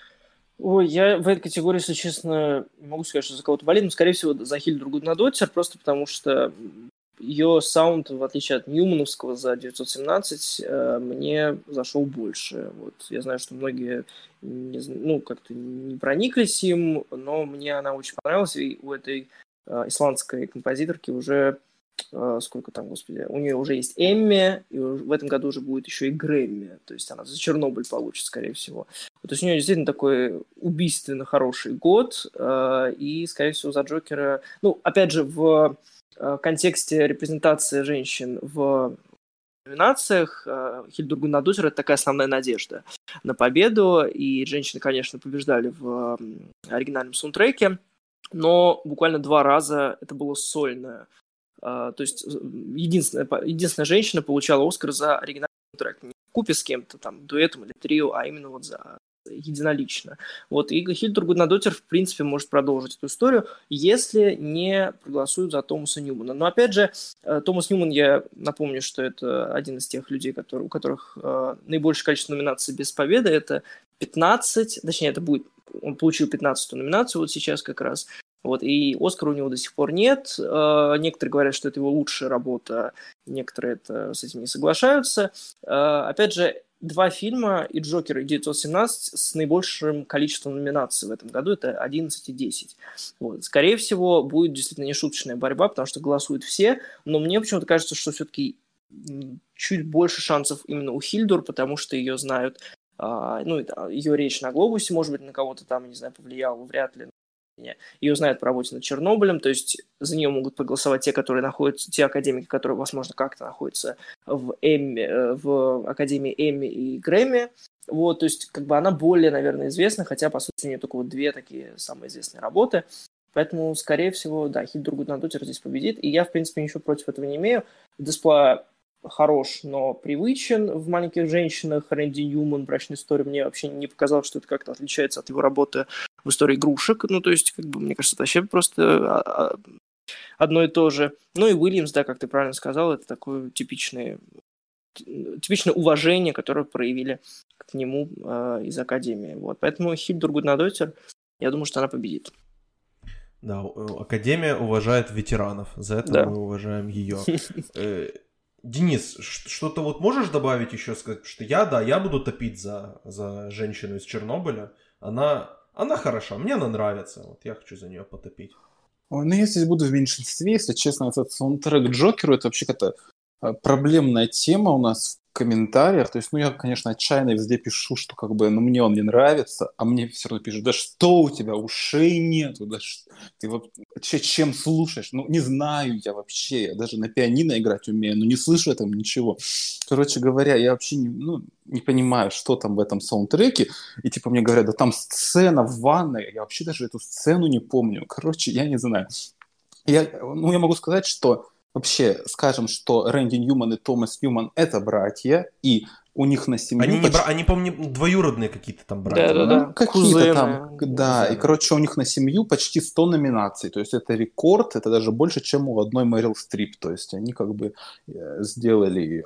Ой, я в этой категории, если честно, могу сказать, что за кого-то болею, но, скорее всего, за Хильду Гуднадотер, просто потому что ее саунд, в отличие от Ньюмановского за 917, э, мне зашел больше. Вот. Я знаю, что многие не, ну, как-то не прониклись им, но мне она очень понравилась, и у этой э, исландской композиторки уже Э, сколько там, господи, у нее уже есть Эмми, и в этом году уже будет еще и Грэмми, то есть она за Чернобыль получит, скорее всего. То есть у нее действительно такой убийственно хороший год, и, скорее всего, за Джокера, ну, опять же, в контексте репрезентации женщин в номинациях Хильдур Гуннадузер – это такая основная надежда на победу, и женщины, конечно, побеждали в оригинальном саундтреке, но буквально два раза это было сольное а, то есть единственная, единственная женщина получала Оскар за оригинальный трек. Не в купе с кем-то, там, дуэтом или трио, а именно вот за единолично. Вот, и Хильдур Гуднадотер, в принципе, может продолжить эту историю, если не проголосуют за Томаса Ньюмана. Но, опять же, э, Томас Ньюман, я напомню, что это один из тех людей, которые, у которых э, наибольшее количество номинаций без победы. Это 15, точнее, это будет, он получил 15-ю номинацию вот сейчас как раз. Вот, и Оскара у него до сих пор нет. Э, некоторые говорят, что это его лучшая работа, некоторые это, с этим не соглашаются. Э, опять же, два фильма, и «Джокер», и «917» с наибольшим количеством номинаций в этом году, это 11 и 10. Вот. Скорее всего, будет действительно нешуточная борьба, потому что голосуют все, но мне почему-то кажется, что все-таки чуть больше шансов именно у Хильдур, потому что ее знают, а, ну, ее речь на глобусе, может быть, на кого-то там, не знаю, повлияла, вряд ли, ее знают по работе над Чернобылем, то есть за нее могут проголосовать те, которые находятся, те академики, которые, возможно, как-то находятся в, Эмми, в Академии Эмми и Грэмми. Вот, то есть, как бы она более, наверное, известна, хотя, по сути, у нее только вот две такие самые известные работы. Поэтому, скорее всего, да, Хильдур Гуднадотер здесь победит. И я, в принципе, ничего против этого не имею. Дисплей хорош, но привычен в «Маленьких женщинах». Рэнди Ньюман, «Брачная история» мне вообще не показалось, что это как-то отличается от его работы в истории игрушек. Ну, то есть, как бы, мне кажется, это вообще просто а, а, одно и то же. Ну и Уильямс, да, как ты правильно сказал, это такое типичное, типичное уважение, которое проявили к нему э, из Академии. Вот. Поэтому Хильдур Гуднадотер, я думаю, что она победит. Да, Академия уважает ветеранов, за это да. мы уважаем ее. Денис, что-то вот можешь добавить еще сказать? Что я, да, я буду топить за, за женщину из Чернобыля. Она она хороша, мне она нравится. Вот я хочу за нее потопить. Ой, ну я здесь буду в меньшинстве, если честно, этот саундтрек Джокеру, это вообще какая-то э, проблемная тема у нас, комментариях. То есть, ну, я, конечно, отчаянно везде пишу, что как бы, ну, мне он не нравится, а мне все равно пишут, да что у тебя, ушей нету, да что, ты вообще чем слушаешь? Ну, не знаю я вообще, я даже на пианино играть умею, но не слышу этом ничего. Короче говоря, я вообще не, ну, не понимаю, что там в этом саундтреке, и типа мне говорят, да там сцена в ванной, я вообще даже эту сцену не помню. Короче, я не знаю. Я, ну, я могу сказать, что вообще скажем, что Рэнди Ньюман и Томас Ньюман – это братья, и у них на семью... Они, не бра... они помню, двоюродные какие-то там братья. Да, да, да. Ну, какие-то там, да. И, короче, у них на семью почти 100 номинаций. То есть это рекорд, это даже больше, чем у одной Мэрил Стрип. То есть они как бы э, сделали ее.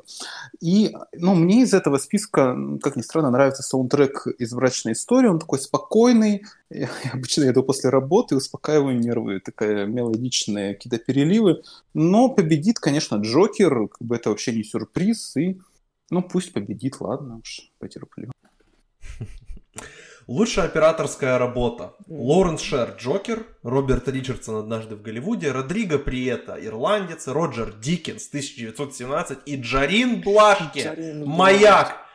И, ну, мне из этого списка, как ни странно, нравится саундтрек из «Брачной истории». Он такой спокойный. Я обычно иду после работы, успокаиваю нервы. Такая мелодичная, какие-то переливы. Но победит, конечно, Джокер. Как бы это вообще не сюрприз. И ну, пусть победит, ладно уж, потерплю. Лучшая операторская работа. Лоренс Шер, Джокер, Роберт Ричардсон «Однажды в Голливуде», Родриго Приета, Ирландец, Роджер Диккенс, 1917 и Джарин Блашки, Маяк,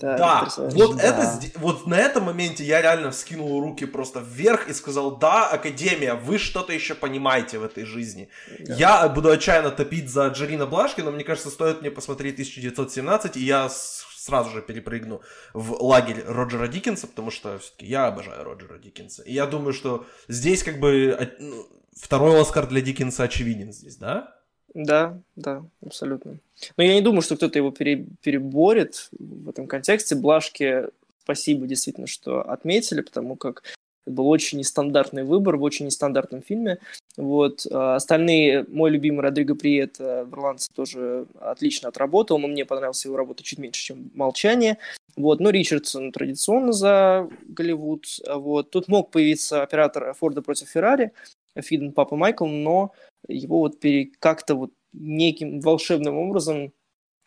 да, да. вот да. это вот на этом моменте я реально вскинул руки просто вверх и сказал, да, Академия, вы что-то еще понимаете в этой жизни. Да. Я буду отчаянно топить за Джерина Блашки, но мне кажется, стоит мне посмотреть 1917, и я сразу же перепрыгну в лагерь Роджера Диккенса, потому что все-таки я обожаю Роджера Диккенса. И я думаю, что здесь как бы ну, второй Оскар для Диккенса очевиден здесь, да? Да, да, абсолютно. Но я не думаю, что кто-то его пере, переборет в этом контексте. Блашки спасибо действительно, что отметили, потому как это был очень нестандартный выбор в очень нестандартном фильме. Вот. А остальные, мой любимый Родриго Приет, Берландс тоже отлично отработал, но мне понравилась его работа чуть меньше, чем «Молчание». Вот. Но Ричардсон традиционно за Голливуд. Вот. Тут мог появиться оператор Форда против Феррари, Фиден Папа Майкл, но его вот пере... как-то вот неким волшебным образом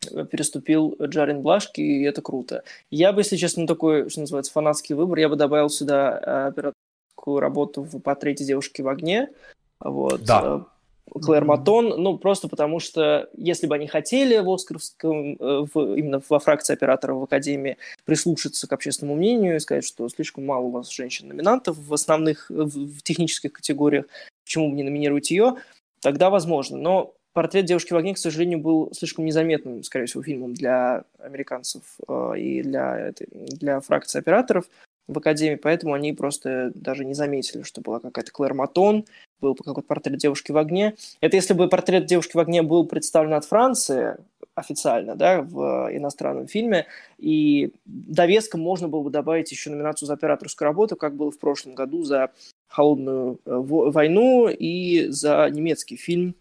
э, переступил Джарин Блашки, и это круто. Я бы, если честно, такой, что называется, фанатский выбор, я бы добавил сюда э, операторскую работу в «Портрете девушки в огне». Вот. Да. Э, Клэр Матон, ну, просто потому что, если бы они хотели в Оскаровском, в, именно во фракции операторов в Академии прислушаться к общественному мнению и сказать, что слишком мало у вас женщин-номинантов в основных, в, в технических категориях, почему бы не номинировать ее, тогда возможно. Но «Портрет девушки в огне», к сожалению, был слишком незаметным, скорее всего, фильмом для американцев э, и для, для фракции операторов в Академии, поэтому они просто даже не заметили, что была какая-то Клэр Матон, был какой-то портрет девушки в огне. Это если бы портрет девушки в огне был представлен от Франции официально, да, в иностранном фильме, и довеском можно было бы добавить еще номинацию за операторскую работу, как было в прошлом году за холодную э, войну и за немецкий фильм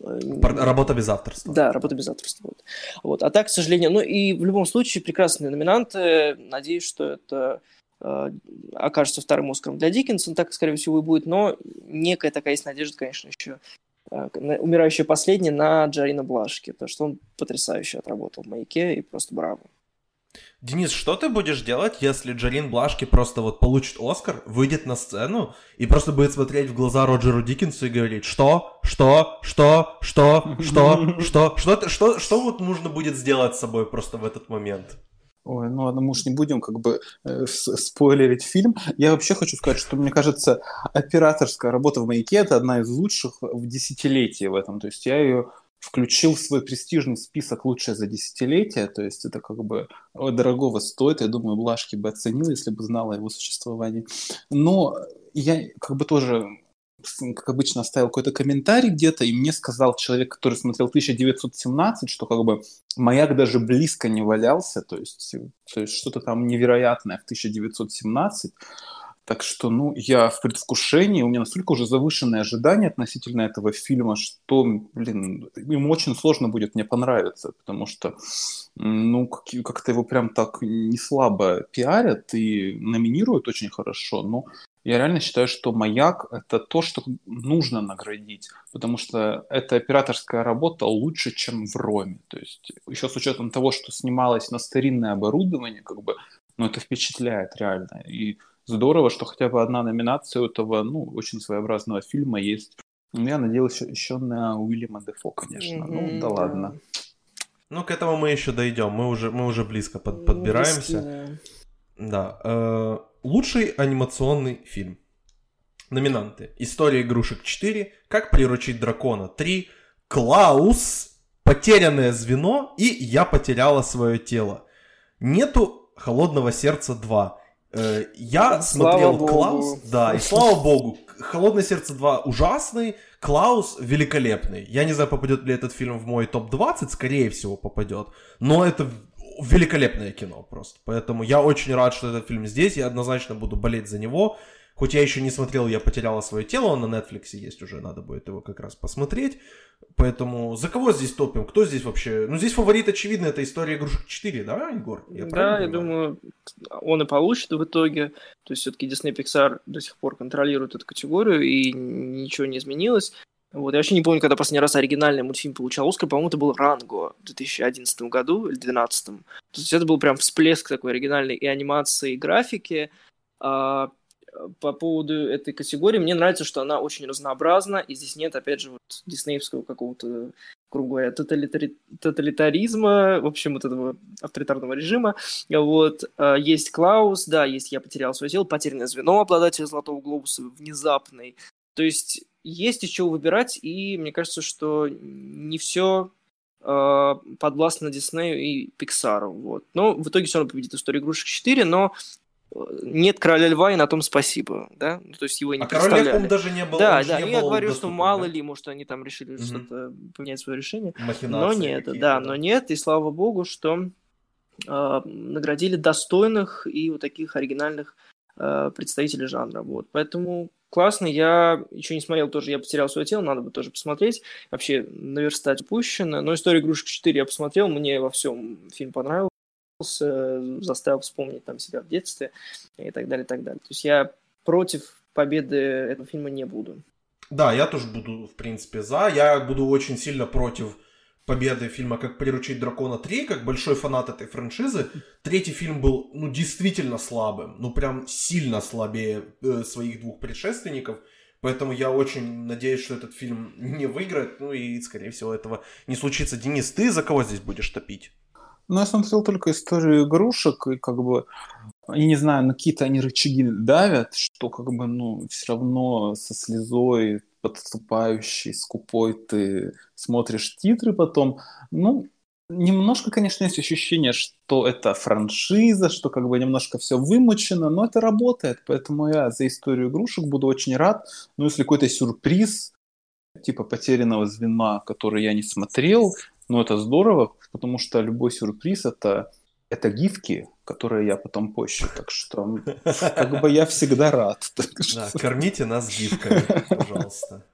э, Работа без авторства. Да, работа без авторства. Вот. вот. А так, к сожалению, ну и в любом случае прекрасные номинанты. Надеюсь, что это э, окажется вторым Оскаром для Диккенса, так, скорее всего, и будет. Но некая такая есть надежда, конечно, еще э, умирающая последняя на Джарина Блашки, потому что он потрясающе отработал в «Маяке» и просто браво. Денис, что ты будешь делать, если Джарин Блашки просто вот получит Оскар, выйдет на сцену и просто будет смотреть в глаза Роджеру Диккенсу и говорить, что, что, что, что, что, что, что, что, что вот нужно будет сделать с собой просто в этот момент? Ой, ну ладно, мы уж не будем как бы э, спойлерить фильм. Я вообще хочу сказать, что мне кажется, операторская работа в «Маяке» — это одна из лучших в десятилетии в этом. То есть я ее включил в свой престижный список лучшее за десятилетие, то есть это как бы дорогого стоит, я думаю, Блашки бы оценил, если бы знал о его существовании. Но я как бы тоже как обычно, оставил какой-то комментарий где-то, и мне сказал человек, который смотрел 1917, что как бы маяк даже близко не валялся, то есть, то есть что-то там невероятное в 1917. Так что, ну, я в предвкушении, у меня настолько уже завышенные ожидания относительно этого фильма, что, блин, ему очень сложно будет мне понравиться, потому что, ну, как-то его прям так не слабо пиарят и номинируют очень хорошо, но я реально считаю, что «Маяк» — это то, что нужно наградить, потому что эта операторская работа лучше, чем в «Роме». То есть еще с учетом того, что снималось на старинное оборудование, как бы, ну, это впечатляет реально. И здорово, что хотя бы одна номинация у этого, ну, очень своеобразного фильма есть. Я надеялся еще на Уильяма Дефо, конечно. Mm-hmm. Ну, да ладно. Ну, к этому мы еще дойдем. Мы уже, мы уже близко под, подбираемся. Близки, Да. Э, лучший анимационный фильм. Номинанты. История игрушек 4. Как приручить дракона 3. Клаус. Потерянное звено. И я потеряла свое тело. Нету холодного сердца 2. Э, я Слава смотрел богу. Клаус. Да, и слава богу. Холодное сердце 2 ужасный. Клаус великолепный. Я не знаю, попадет ли этот фильм в мой топ-20, скорее всего попадет. Но это великолепное кино просто. Поэтому я очень рад, что этот фильм здесь. Я однозначно буду болеть за него. Хоть я еще не смотрел, я потеряла свое тело, он на Netflix есть уже, надо будет его как раз посмотреть. Поэтому за кого здесь топим? Кто здесь вообще? Ну, здесь фаворит, очевидно, это история игрушек 4, да, Егор? да, правильно я думаю, он и получит в итоге. То есть все-таки Disney Pixar до сих пор контролирует эту категорию, и ничего не изменилось. Вот, я вообще не помню, когда последний раз оригинальный мультфильм получал Оскар, по-моему, это был Ранго в 2011 году или 2012. То есть это был прям всплеск такой оригинальной и анимации, и графики. А, по поводу этой категории, мне нравится, что она очень разнообразна, и здесь нет, опять же, вот диснеевского какого-то, грубо говоря, тоталитари- тоталитаризма, в общем, вот этого авторитарного режима. Вот, а, есть Клаус, да, есть «Я потерял свое тело», «Потерянное звено», обладатель «Золотого глобуса», внезапный. То есть есть из чего выбирать, и мне кажется, что не все подвластно Диснею и Пиксару. Вот. Но в итоге все равно победит «История игрушек 4», но э, нет «Короля льва», и на том спасибо. Да? Ну, То есть его и не А король Лев, представляли. по-моему, даже не был да, да, не я говорю, что доступен, мало да? ли, может, они там решили Мгм. что-то поменять свое решение. Махинации Но нет, какие-то, да, но нет, и слава богу, что э, наградили достойных и вот таких оригинальных э, представителей жанра. Вот. Поэтому классно, я еще не смотрел тоже, я потерял свое тело, надо бы тоже посмотреть. Вообще наверстать упущено. Но «Историю игрушек 4» я посмотрел, мне во всем фильм понравился, заставил вспомнить там себя в детстве и так далее, и так далее. То есть я против победы этого фильма не буду. Да, я тоже буду, в принципе, за. Я буду очень сильно против победы фильма «Как приручить дракона 3», как большой фанат этой франшизы. Третий фильм был, ну, действительно слабым. Ну, прям сильно слабее э, своих двух предшественников. Поэтому я очень надеюсь, что этот фильм не выиграет. Ну и, скорее всего, этого не случится. Денис, ты за кого здесь будешь топить? Ну, я смотрел только историю игрушек, и как бы, я не знаю, на какие-то они рычаги давят, что как бы, ну, все равно со слезой подступающей, скупой ты смотришь титры потом. Ну, немножко, конечно, есть ощущение, что это франшиза, что как бы немножко все вымучено, но это работает, поэтому я за историю игрушек буду очень рад. Но если какой-то сюрприз, типа потерянного звена, который я не смотрел, ну, это здорово, потому что любой сюрприз это, это гифки, которые я потом пощу. Так что как бы я всегда рад. Да, кормите нас гифками, пожалуйста.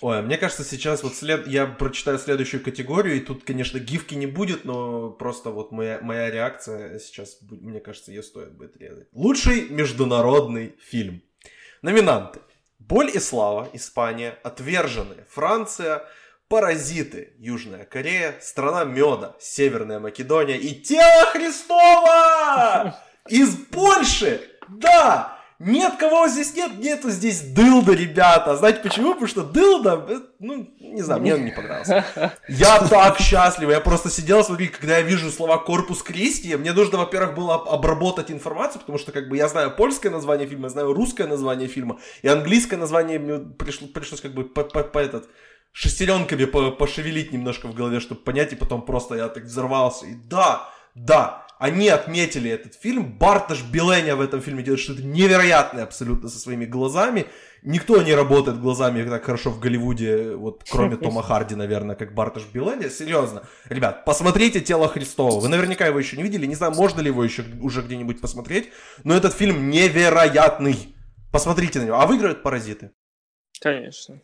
Ой, а мне кажется, сейчас вот след... я прочитаю следующую категорию, и тут, конечно, гифки не будет, но просто вот моя, моя реакция сейчас, мне кажется, ее стоит будет резать. Лучший международный фильм. Номинанты. «Боль и слава» Испания, «Отверженные» Франция, «Паразиты» Южная Корея, «Страна меда» Северная Македония и «Тело Христова» из Польши! Да! Нет, кого здесь нет, нету здесь дылда, ребята. Знаете почему? Потому что дылда, э, ну, не знаю, мне он не понравился. Я так счастлив, я просто сидел, смотри, когда я вижу слова «Корпус Кристи», мне нужно, во-первых, было об- обработать информацию, потому что, как бы, я знаю польское название фильма, я знаю русское название фильма, и английское название мне пришло, пришлось, как бы, по, по- по этот, шестеренками по- пошевелить немножко в голове, чтобы понять, и потом просто я так взорвался. И да, да, они отметили этот фильм. Барташ Беленя в этом фильме делает что-то невероятное абсолютно со своими глазами. Никто не работает глазами так хорошо в Голливуде, вот кроме Тома Харди, наверное, как Барташ Беленя. Серьезно. Ребят, посмотрите «Тело Христова». Вы наверняка его еще не видели. Не знаю, можно ли его еще уже где-нибудь посмотреть. Но этот фильм невероятный. Посмотрите на него. А выиграют «Паразиты». Конечно.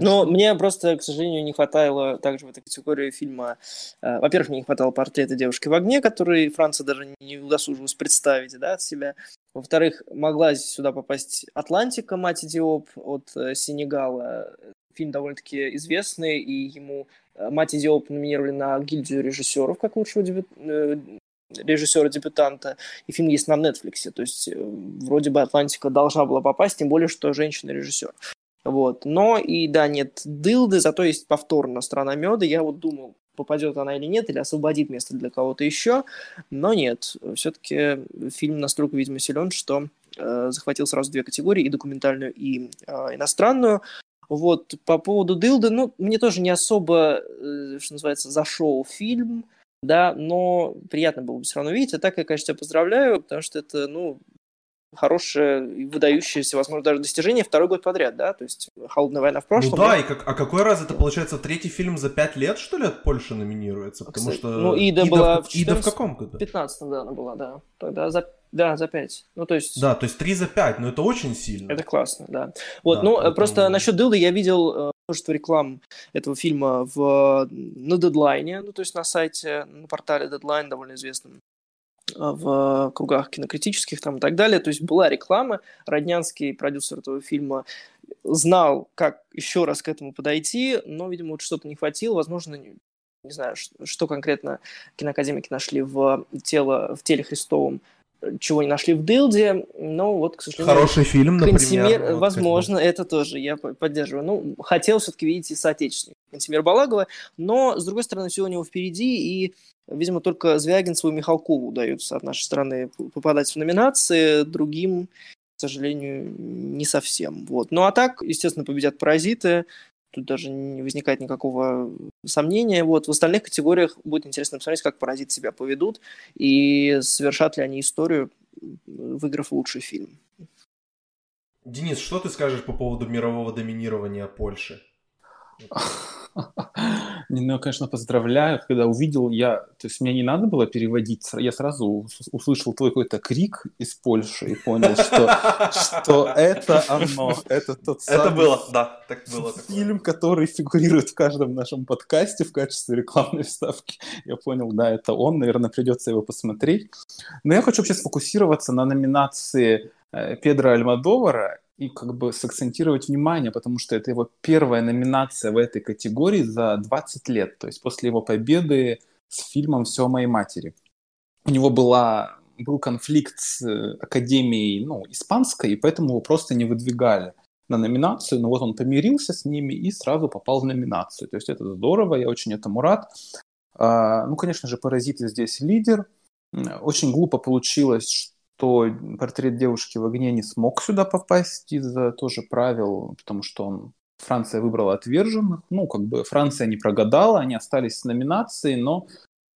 Но мне просто, к сожалению, не хватало также в этой категории фильма... э, во-первых, мне не хватало портрета девушки в огне, который Франция даже не удосужилась представить да, от себя. Во-вторых, могла сюда попасть «Атлантика», мать Диоп от э, Сенегала. Фильм довольно-таки известный, и ему э, мать Диоп номинировали на гильдию режиссеров как лучшего дебют... режиссера-дебютанта, и фильм есть на Netflix, то есть вроде бы «Атлантика» должна была попасть, тем более, что женщина-режиссер. Вот. Но и да, нет дылды, зато есть повторно «Страна меда». Я вот думал, попадет она или нет, или освободит место для кого-то еще. Но нет, все-таки фильм настолько, видимо, силен, что э, захватил сразу две категории, и документальную, и э, иностранную. Вот, по поводу Дилды, ну, мне тоже не особо, э, что называется, зашел фильм, да, но приятно было бы все равно видеть. А так я, конечно, тебя поздравляю, потому что это, ну, хорошее и выдающееся, возможно, даже достижение второй год подряд, да? То есть «Холодная война» в прошлом. Ну да, и как, а какой раз это, получается, третий фильм за пять лет, что ли, от Польши номинируется? Потому Кстати, что... Ну, Ида, Ида была в, Ида в каком году? В 15 да, она была, да. Тогда за да, за 5. Ну, то есть... Да, то есть 3 за 5, но это очень сильно. Это классно, да. Вот, да, ну, поэтому... просто насчет Дылды я видел э, множество реклам этого фильма в, на дедлайне, ну, то есть на сайте, на портале Deadline, довольно известном в кругах кинокритических там и так далее. То есть была реклама. Роднянский, продюсер этого фильма, знал, как еще раз к этому подойти, но, видимо, вот что-то не хватило. Возможно, не, не знаю, что конкретно киноакадемики нашли в, тело, в теле Христовом, чего не нашли в Дилде, но вот, к сожалению... Хороший фильм, например. Кантемир, вот, возможно, это тоже я поддерживаю. Ну, хотел все-таки видеть и соотечественник Кантемир Балагова, но, с другой стороны, все у него впереди, и Видимо, только Звягинцеву и Михалкову удается от нашей страны попадать в номинации, другим, к сожалению, не совсем. Вот. Ну а так, естественно, победят «Паразиты», тут даже не возникает никакого сомнения. Вот. В остальных категориях будет интересно посмотреть, как «Паразиты» себя поведут и совершат ли они историю, выиграв лучший фильм. Денис, что ты скажешь по поводу мирового доминирования Польши? Ну, я, конечно, поздравляю. Когда увидел я, то есть мне не надо было переводить, я сразу услышал твой какой-то крик из Польши и понял, что, что это оно, это тот самый это было, да, так было фильм, который фигурирует в каждом нашем подкасте в качестве рекламной вставки. Я понял, да, это он, наверное, придется его посмотреть. Но я хочу вообще сфокусироваться на номинации э, Педро Альмадовара и как бы сакцентировать внимание, потому что это его первая номинация в этой категории за 20 лет, то есть после его победы с фильмом «Все о моей матери». У него была, был конфликт с э, Академией ну, испанской, и поэтому его просто не выдвигали на номинацию, но вот он помирился с ними и сразу попал в номинацию. То есть это здорово, я очень этому рад. А, ну, конечно же, «Паразиты» здесь лидер. Очень глупо получилось, то портрет девушки в огне не смог сюда попасть из-за тоже правил, потому что он Франция выбрала отверженных. Ну, как бы Франция не прогадала, они остались с номинацией, но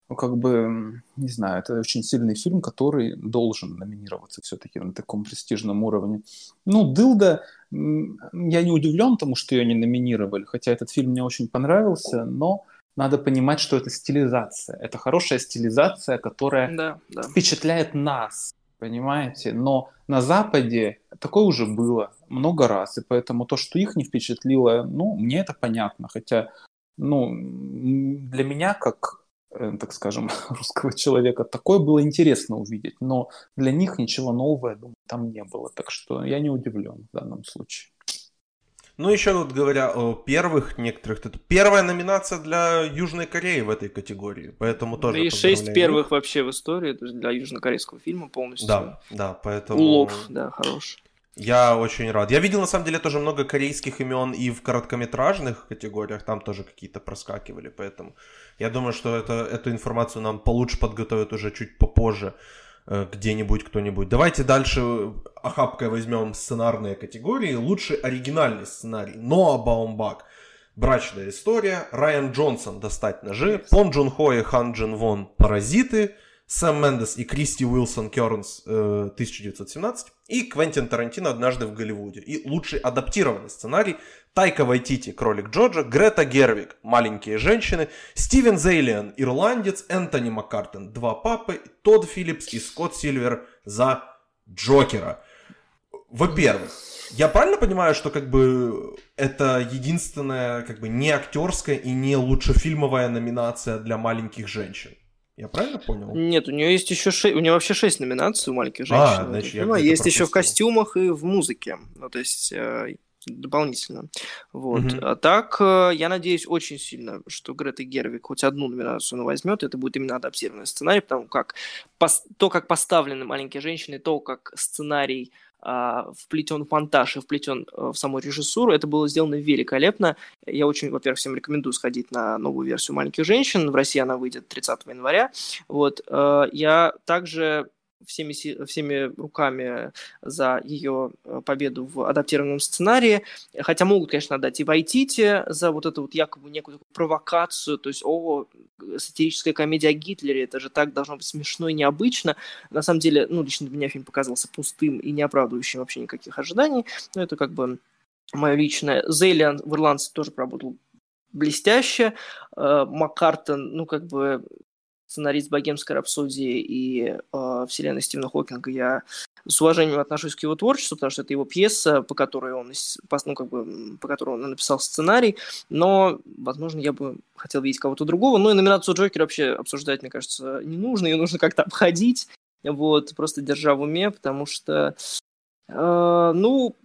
ну, как бы, не знаю, это очень сильный фильм, который должен номинироваться все-таки на таком престижном уровне. Ну, Дылда, я не удивлен тому, что ее не номинировали, хотя этот фильм мне очень понравился, но надо понимать, что это стилизация. Это хорошая стилизация, которая да, да. впечатляет нас понимаете? Но на Западе такое уже было много раз, и поэтому то, что их не впечатлило, ну, мне это понятно, хотя, ну, для меня, как, э, так скажем, русского человека, такое было интересно увидеть, но для них ничего нового, я думаю, там не было, так что я не удивлен в данном случае. Ну, еще вот говоря о первых некоторых, это первая номинация для Южной Кореи в этой категории, поэтому тоже И шесть первых вообще в истории для южнокорейского фильма полностью. Да, да, поэтому... Улов, да, хорош. Я очень рад. Я видел, на самом деле, тоже много корейских имен и в короткометражных категориях, там тоже какие-то проскакивали, поэтому я думаю, что это, эту информацию нам получше подготовят уже чуть попозже. Э, где-нибудь кто-нибудь. Давайте дальше охапкой возьмем сценарные категории. Лучший оригинальный сценарий. Ноа Баумбах. Брачная история. Райан Джонсон «Достать ножи». Пон Джун Хо и Хан Джин Вон «Паразиты». Сэм Мендес и Кристи Уилсон Кернс 1917 и Квентин Тарантино «Однажды в Голливуде». И лучший адаптированный сценарий Тайка Вайтити «Кролик Джоджо», Грета Гервиг «Маленькие женщины», Стивен Зейлиан «Ирландец», Энтони Маккартен «Два папы», Тодд Филлипс и Скотт Сильвер за Джокера. Во-первых, я правильно понимаю, что как бы это единственная как бы не актерская и не лучшефильмовая номинация для маленьких женщин? Я правильно понял? Нет, у нее есть еще шесть, у нее вообще шесть номинаций у маленьких женщин. А, значит, я есть еще в костюмах и в музыке. Ну, то есть э, дополнительно. Вот. Mm-hmm. А так, э, я надеюсь очень сильно, что Грета Гервик хоть одну номинацию она возьмет. Это будет именно адаптированный сценарий, потому как пос- то, как поставлены маленькие женщины, то, как сценарий вплетен в монтаж и вплетен э, в саму режиссуру. Это было сделано великолепно. Я очень, во-первых, всем рекомендую сходить на новую версию «Маленьких женщин». В России она выйдет 30 января. Вот. Э, я также всеми, всеми руками за ее э, победу в адаптированном сценарии. Хотя могут, конечно, отдать и Вайтите за вот эту вот якобы некую провокацию, то есть, о, сатирическая комедия о Гитлере, это же так должно быть смешно и необычно. На самом деле, ну, лично для меня фильм показался пустым и не оправдывающим вообще никаких ожиданий. Но это как бы мое личное. Зейлиан в «Ирландце» тоже поработал блестяще. Э, Маккартон, ну, как бы сценарист «Богемской рапсодии» и э, вселенной Стивена Хокинга, я с уважением отношусь к его творчеству, потому что это его пьеса, по которой он, ну, как бы, по которой он написал сценарий, но, возможно, я бы хотел видеть кого-то другого. Ну и номинацию Джокера вообще обсуждать, мне кажется, не нужно, ее нужно как-то обходить, вот, просто держа в уме, потому что, э, ну,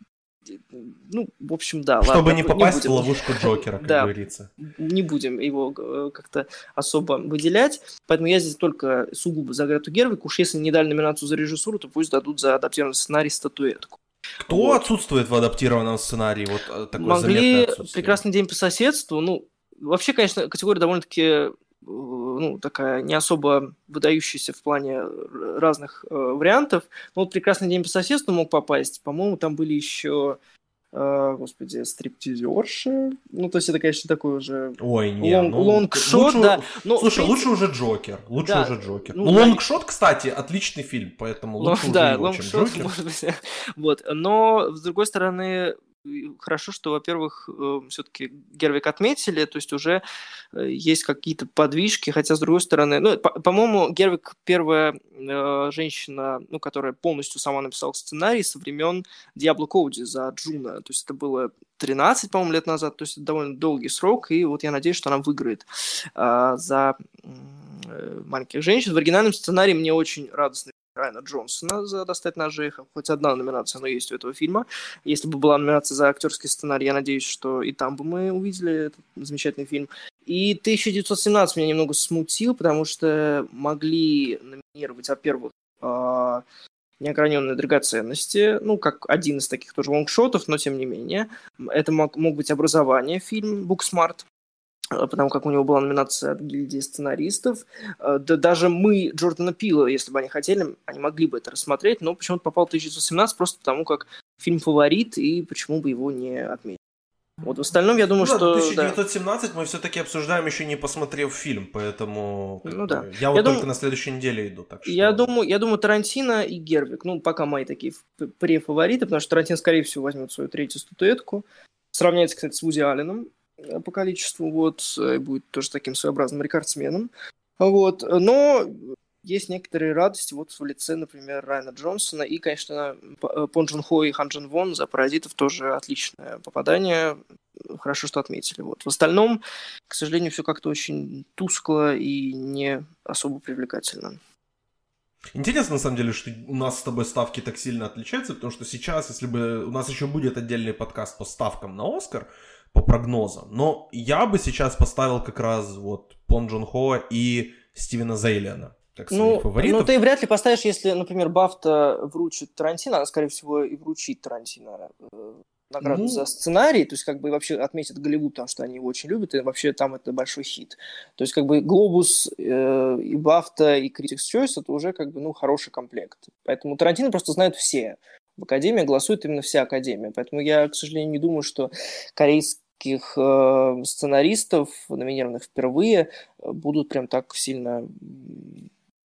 ну, в общем, да. Чтобы ладно, не попасть не в ловушку Джокера, как да, говорится. Не будем его э, как-то особо выделять. Поэтому я здесь только сугубо за Грету Гервик. Уж если не дали номинацию за режиссуру, то пусть дадут за адаптированный сценарий статуэтку. Кто вот. отсутствует в адаптированном сценарии? Вот э, такое Могли «Прекрасный день по соседству». Ну, вообще, конечно, категория довольно-таки ну, такая не особо выдающаяся в плане разных э, вариантов. Но вот «Прекрасный день по соседству» мог попасть. По-моему, там были еще э, господи, стриптизерши. Ну, то есть это, конечно, такой уже Ой, не, long, ну, long shot, лучше, да. Но, Слушай, принципе... лучше уже Джокер. Лучше да, уже Джокер. Ну, ну да. Long Shot, кстати, отличный фильм, поэтому лучше ну, уже да, его, чем Джокер. Может быть. вот. Но, с другой стороны, хорошо, что, во-первых, э, все-таки Гервиг отметили, то есть уже э, есть какие-то подвижки, хотя, с другой стороны, ну, по-моему, Гервиг первая э, женщина, ну, которая полностью сама написала сценарий со времен Диабло Коуди за «Джуно», то есть это было 13, по-моему, лет назад, то есть это довольно долгий срок, и вот я надеюсь, что она выиграет э, за маленьких женщин. В оригинальном сценарии мне очень радостно Райана Джонсона за «Достать ножей». Хоть одна номинация, но есть у этого фильма. Если бы была номинация за актерский сценарий, я надеюсь, что и там бы мы увидели этот замечательный фильм. И 1917 меня немного смутил, потому что могли номинировать, во-первых, а, неограненные драгоценности, ну, как один из таких тоже long shot ов, но тем не менее. Это мог, мог быть образование, фильм «Booksmart», потому как у него была номинация от гильдии сценаристов. Э, да даже мы, Джордана Пила, если бы они хотели, они могли бы это рассмотреть, но почему-то попал в 1917 просто потому, как фильм фаворит, и почему бы его не отметить. Вот в остальном, я думаю, ну, что... 1917 да. мы все-таки обсуждаем, еще не посмотрев фильм, поэтому... Ну да. Я, я вот только на следующей неделе иду, так что... Я думаю, я думаю, Тарантино и Гервик, ну, пока мои такие префавориты, потому что Тарантино, скорее всего, возьмет свою третью статуэтку. Сравняется, кстати, с Вуди Алленом, Э, по количеству, вот, э, будет тоже таким своеобразным рекордсменом. Вот, но есть некоторые радости вот в лице, например, Райана Джонсона и, конечно, э, Пон Джун Хо и Хан Джин Вон за «Паразитов» тоже отличное попадание. Хорошо, что отметили. Вот. В остальном, к сожалению, все как-то очень тускло и не особо привлекательно. Интересно, на самом деле, что у нас с тобой ставки так сильно отличаются, потому что сейчас, если бы у нас еще будет отдельный подкаст по ставкам на Оскар, по прогнозам. Но я бы сейчас поставил как раз вот Пон Джон Хо и Стивена Зейлиана. Как ну, фаворитов. ну, ты вряд ли поставишь, если, например, Бафта вручит Тарантино, она, скорее всего, и вручит Тарантино э, награду ну... за сценарий, то есть как бы вообще отметят Голливуд, потому что они его очень любят, и вообще там это большой хит. То есть как бы Глобус э, и Бафта и Critics' Choice это уже как бы, ну, хороший комплект. Поэтому Тарантино просто знают все. В Академии голосует именно вся Академия. Поэтому я, к сожалению, не думаю, что корейский русских э, сценаристов, номинированных впервые, будут прям так сильно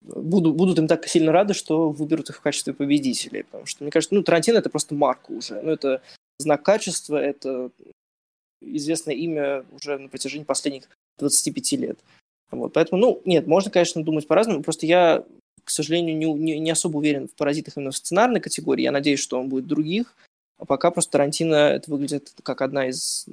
буду, будут им так сильно рады, что выберут их в качестве победителей. Потому что, мне кажется, ну, Тарантино это просто марка уже. Ну, это знак качества, это известное имя уже на протяжении последних 25 лет. Вот, поэтому, ну, нет, можно, конечно, думать по-разному. Просто я, к сожалению, не, не, не особо уверен в «Паразитах» именно в сценарной категории. Я надеюсь, что он будет других. А пока просто Тарантино это выглядит как одна из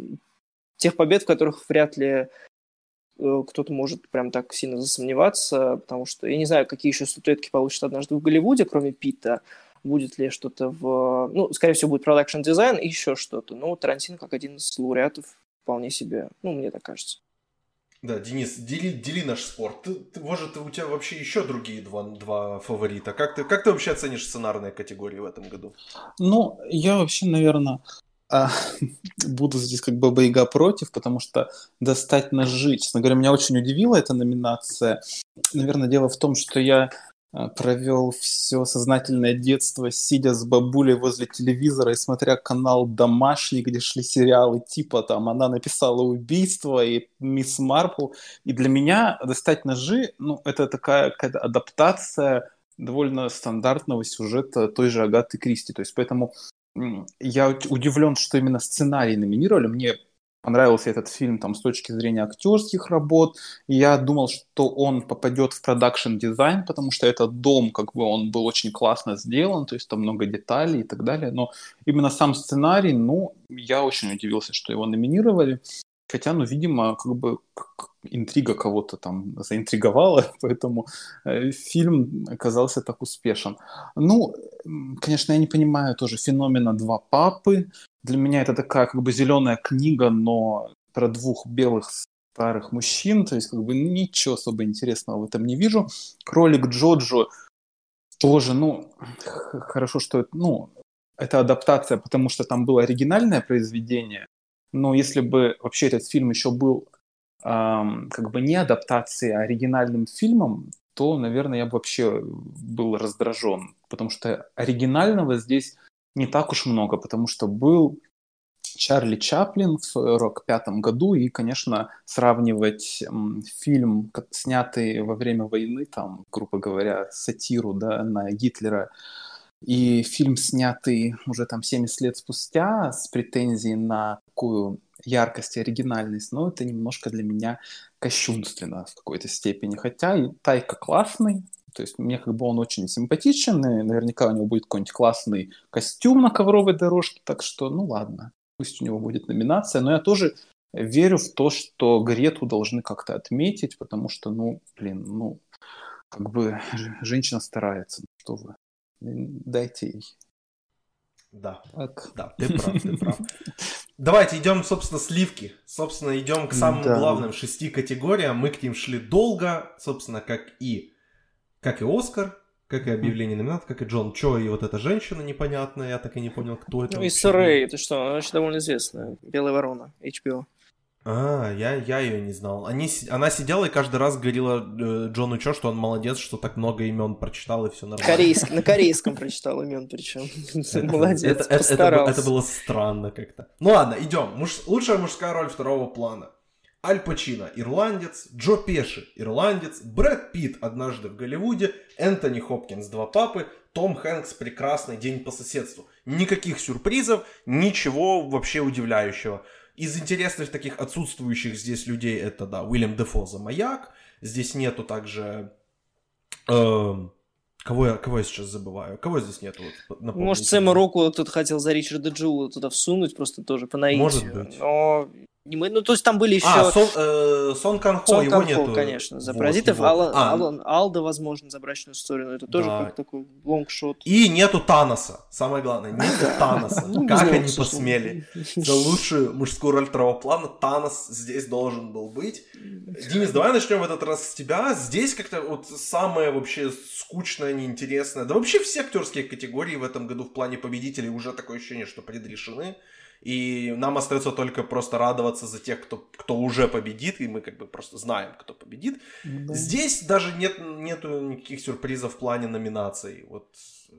тех побед, в которых вряд ли э, кто-то может прям так сильно засомневаться, потому что я не знаю, какие еще статуэтки получат однажды в Голливуде, кроме Питта, будет ли что-то в... Ну, скорее всего, будет продакшн дизайн и еще что-то. Но Тарантино как один из лауреатов вполне себе, ну, мне так кажется. Да, Денис, дели, дели наш спорт. Ты, ты, может, у тебя вообще еще другие два, два фаворита. Как ты, как ты вообще оценишь сценарные категории в этом году? Ну, я вообще, наверное, буду здесь как бы Яга против, потому что достать ножи, честно говоря, меня очень удивила эта номинация. Наверное, дело в том, что я а, провел все сознательное детство, сидя с бабулей возле телевизора и смотря канал «Домашний», где шли сериалы типа там «Она написала убийство» и «Мисс Марпл». И для меня «Достать ножи» ну, это такая какая-то адаптация довольно стандартного сюжета той же Агаты Кристи. То есть поэтому я удивлен, что именно сценарий номинировали. Мне понравился этот фильм там с точки зрения актерских работ. Я думал, что он попадет в продакшн дизайн, потому что этот дом, как бы, он был очень классно сделан, то есть там много деталей и так далее. Но именно сам сценарий, ну, я очень удивился, что его номинировали. Хотя, ну, видимо, как бы интрига кого-то там заинтриговала, поэтому э, фильм оказался так успешен. Ну, конечно, я не понимаю тоже феномена «Два папы», для меня это такая как бы зеленая книга, но про двух белых старых мужчин, то есть как бы ничего особо интересного в этом не вижу. Кролик Джоджо тоже, ну, хорошо, что ну, это адаптация, потому что там было оригинальное произведение, но если бы вообще этот фильм еще был эм, как бы не адаптацией, а оригинальным фильмом, то, наверное, я бы вообще был раздражен, потому что оригинального здесь не так уж много, потому что был Чарли Чаплин в 1945 году, и, конечно, сравнивать фильм, снятый во время войны, там, грубо говоря, сатиру да, на Гитлера, и фильм, снятый уже там 70 лет спустя с претензией на такую яркость и оригинальность, но это немножко для меня кощунственно в какой-то степени. Хотя и Тайка классный, то есть мне как бы он очень симпатичен, и наверняка у него будет какой-нибудь классный костюм на ковровой дорожке, так что, ну ладно, пусть у него будет номинация. Но я тоже верю в то, что Грету должны как-то отметить, потому что, ну, блин, ну, как бы женщина старается, что вы, дайте ей. Да, так. да, ты прав, ты прав. Давайте идем, собственно, сливки. Собственно, идем к самым да. главным шести категориям. Мы к ним шли долго, собственно, как и как и Оскар, как и объявление номинатов, как и Джон Чо и вот эта женщина непонятная, я так и не понял, кто это. Ну и Сорей, это что, она вообще довольно известная, Белая ворона, HBO. А, я, я ее не знал. Они, она сидела и каждый раз говорила э, Джону Чо, что он молодец, что так много имен прочитал и все нормально. Корейск, на корейском прочитал имен причем. Молодец, это, это, это, это было странно как-то. Ну ладно, идем. Муж, лучшая мужская роль второго плана. Аль Пачино – ирландец, Джо Пеши – ирландец, Брэд Питт «Однажды в Голливуде», Энтони Хопкинс «Два папы», Том Хэнкс «Прекрасный день по соседству». Никаких сюрпризов, ничего вообще удивляющего. Из интересных таких отсутствующих здесь людей это, да, Уильям Дефо за «Маяк», здесь нету также... Э, Кого я, кого я сейчас забываю? Кого здесь нету? Вот, Может, Сэма Року кто-то хотел за Ричарда Джула туда всунуть, просто тоже по наитию. Может быть. Но мы, ну, то есть там были еще... А, Сон, э, Сон Кан Хо, Сон его Кан нету. конечно, за вот, паразитов. Алла, а. Алла, Алда, возможно, за брачную историю, но это тоже да. как такой лонгшот. И нету Таноса, самое главное, нету Таноса. Ну, как они посмели? За лучшую мужскую роль второго плана Танос здесь должен был быть. Денис, давай начнем в этот раз с тебя. Здесь как-то вот самое вообще скучное, неинтересное. Да вообще все актерские категории в этом году в плане победителей уже такое ощущение, что предрешены. И нам остается только просто радоваться за тех, кто, кто уже победит, и мы как бы просто знаем, кто победит. Да. Здесь даже нет нету никаких сюрпризов в плане номинаций. Вот э,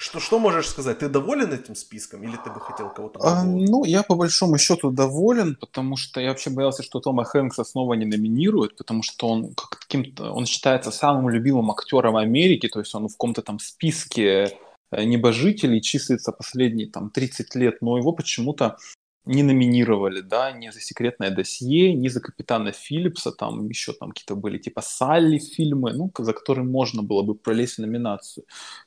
что, что можешь сказать? Ты доволен этим списком или ты бы хотел кого-то а, Ну, я по большому счету доволен, потому что я вообще боялся, что Тома Хэнкса снова не номинируют, потому что он каким-то, он считается самым любимым актером Америки, то есть он в каком-то там списке небожителей числится последние там 30 лет, но его почему-то не номинировали, да, ни за секретное досье, ни за капитана Филлипса, там еще там какие-то были типа Салли фильмы, ну, за которые можно было бы пролезть в номинацию.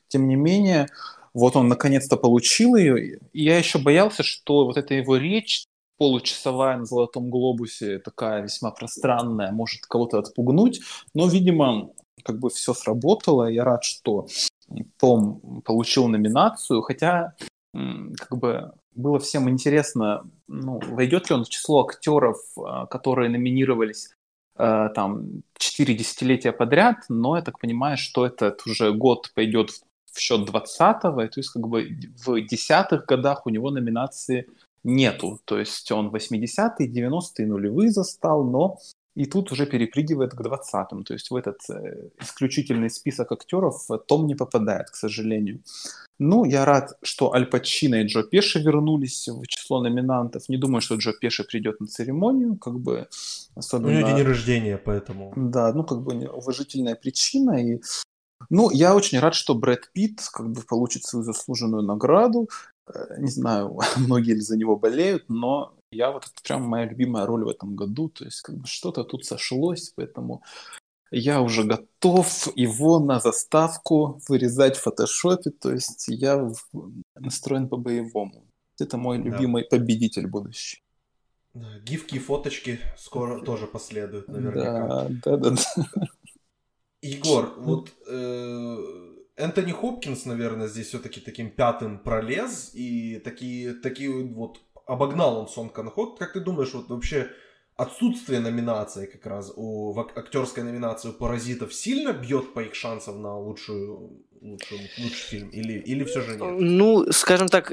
Тем не менее, вот он наконец-то получил ее, и я еще боялся, что вот эта его речь получасовая на Золотом Глобусе, такая весьма пространная, может кого-то отпугнуть, но, видимо, как бы все сработало, я рад, что том получил номинацию, хотя как бы было всем интересно ну, войдет ли он в число актеров, э, которые номинировались э, там 4 десятилетия подряд, но я так понимаю, что этот уже год пойдет в счет 20-го, то есть как бы в десятых годах у него номинации нету. То есть он 80-е, 90-е, нулевые застал, но и тут уже перепрыгивает к 20-м. То есть в этот э, исключительный список актеров Том не попадает, к сожалению. Ну, я рад, что Аль Пачино и Джо Пеши вернулись в число номинантов. Не думаю, что Джо Пеши придет на церемонию, как бы особенно... У него день рождения, поэтому... Да, ну, как бы уважительная причина. И... Ну, я очень рад, что Брэд Питт как бы получит свою заслуженную награду. Э, не знаю, многие ли за него болеют, но я вот это прям моя любимая роль в этом году. То есть как бы что-то тут сошлось, поэтому я уже готов его на заставку вырезать в фотошопе. То есть я настроен по-боевому. Это мой да. любимый победитель будущий. Гифки и фоточки скоро тоже последуют, наверняка. Да, да, да. Егор, вот э, Энтони Хопкинс, наверное, здесь все-таки таким пятым пролез, и такие, такие вот обогнал он Сон Канхот. Как ты думаешь, вот вообще отсутствие номинации как раз у, в актерской номинации у «Паразитов» сильно бьет по их шансам на лучшую, лучшую, лучший фильм? Или, или все же нет? Ну, скажем так,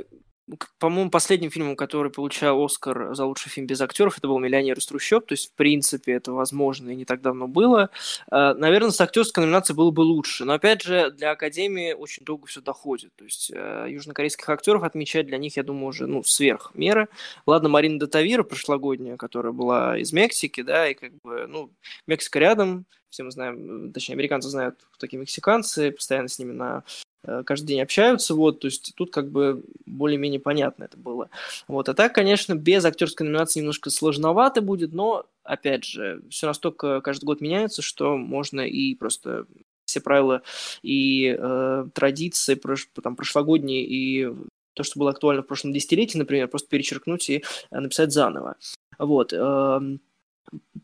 по-моему, последним фильмом, который получал Оскар за лучший фильм без актеров, это был «Миллионер из трущоб», то есть, в принципе, это возможно и не так давно было. Э, наверное, с актерской номинацией было бы лучше, но, опять же, для Академии очень долго все доходит, то есть, э, южнокорейских актеров отмечать для них, я думаю, уже, ну, сверх меры. Ладно, Марина Датавира прошлогодняя, которая была из Мексики, да, и как бы, ну, Мексика рядом, все мы знаем, точнее, американцы знают, кто такие мексиканцы, постоянно с ними на Э, каждый день общаются, вот, то есть тут как бы более-менее понятно это было. Вот, а так, конечно, без актерской номинации немножко сложновато будет, но, опять же, все настолько каждый год меняется, что можно и просто все правила и э, традиции прош, там, прошлогодние и то, что было актуально в прошлом десятилетии, например, просто перечеркнуть и э, написать заново. Вот. Э,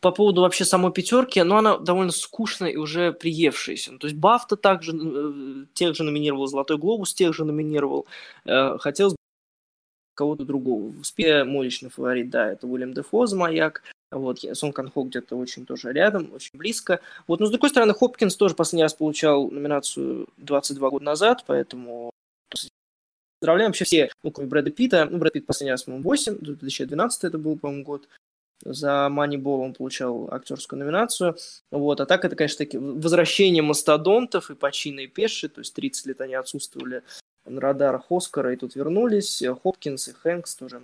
по поводу вообще самой пятерки, но она довольно скучная и уже приевшаяся. Ну, то есть Бафта также э, тех же номинировал, Золотой Глобус тех же номинировал. Э, хотелось бы кого-то другого. В спе мой личный фаворит, да, это Уильям Дефо за «Маяк». Вот, Сон Кан Хо где-то очень тоже рядом, очень близко. Вот, но с другой стороны, Хопкинс тоже последний раз получал номинацию 22 года назад, поэтому поздравляем вообще все, ну, кроме Брэда Питта. Ну, Брэд Питт последний раз, по-моему, 8, 2012 это был, по-моему, год за Moneyball он получал актерскую номинацию. Вот. А так это, конечно, таки возвращение мастодонтов и Пачино и Пеши, то есть 30 лет они отсутствовали на радарах Оскара и тут вернулись. Хопкинс и Хэнкс тоже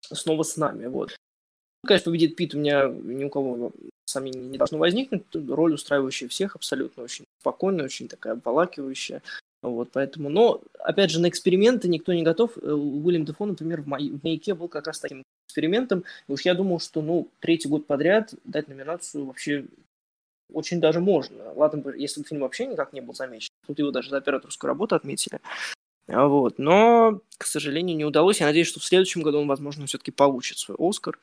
снова с нами. Вот. Конечно, победит Пит, у меня ни у кого сомнений не должно возникнуть. Роль устраивающая всех абсолютно очень спокойная, очень такая обволакивающая. Вот, поэтому, но, опять же, на эксперименты никто не готов. Э, Уильям Дефо, например, в, май... в «Маяке» был как раз таким экспериментом. И уж я думал, что, ну, третий год подряд дать номинацию вообще очень даже можно. Ладно если бы фильм вообще никак не был замечен. Тут его даже за операторскую работу отметили. А вот. Но, к сожалению, не удалось. Я надеюсь, что в следующем году он, возможно, все-таки получит свой Оскар.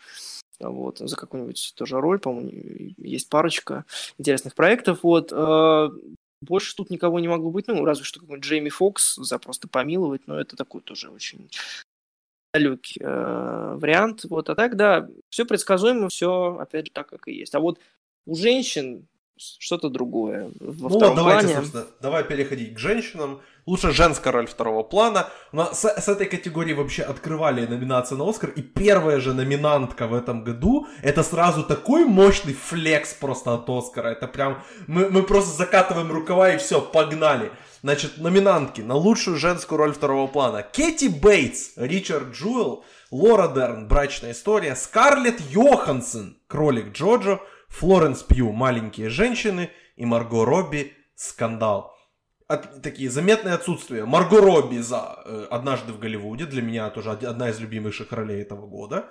Вот, за какую-нибудь тоже роль, по-моему, есть парочка интересных проектов. Вот. А, больше тут никого не могло быть, ну, разве что какой-нибудь Джейми Фокс за просто помиловать, но это такой тоже очень далекий э, вариант. Вот, а так, да, все предсказуемо, все, опять же, так, как и есть. А вот у женщин что-то другое. Во ну вот, давайте, плане... собственно, давай переходить к женщинам. Лучше женская роль второго плана. Но с, с этой категории вообще открывали номинации на Оскар, и первая же номинантка в этом году, это сразу такой мощный флекс просто от Оскара. Это прям, мы, мы просто закатываем рукава и все, погнали. Значит, номинантки на лучшую женскую роль второго плана. Кэти Бейтс, Ричард Джуэлл, Лора Дерн, Брачная история, Скарлетт Йоханссон, Кролик Джоджо, Флоренс Пью «Маленькие женщины» и Марго Робби «Скандал». От, такие заметные отсутствия. Марго Робби за э, «Однажды в Голливуде», для меня тоже одна из любимейших ролей этого года.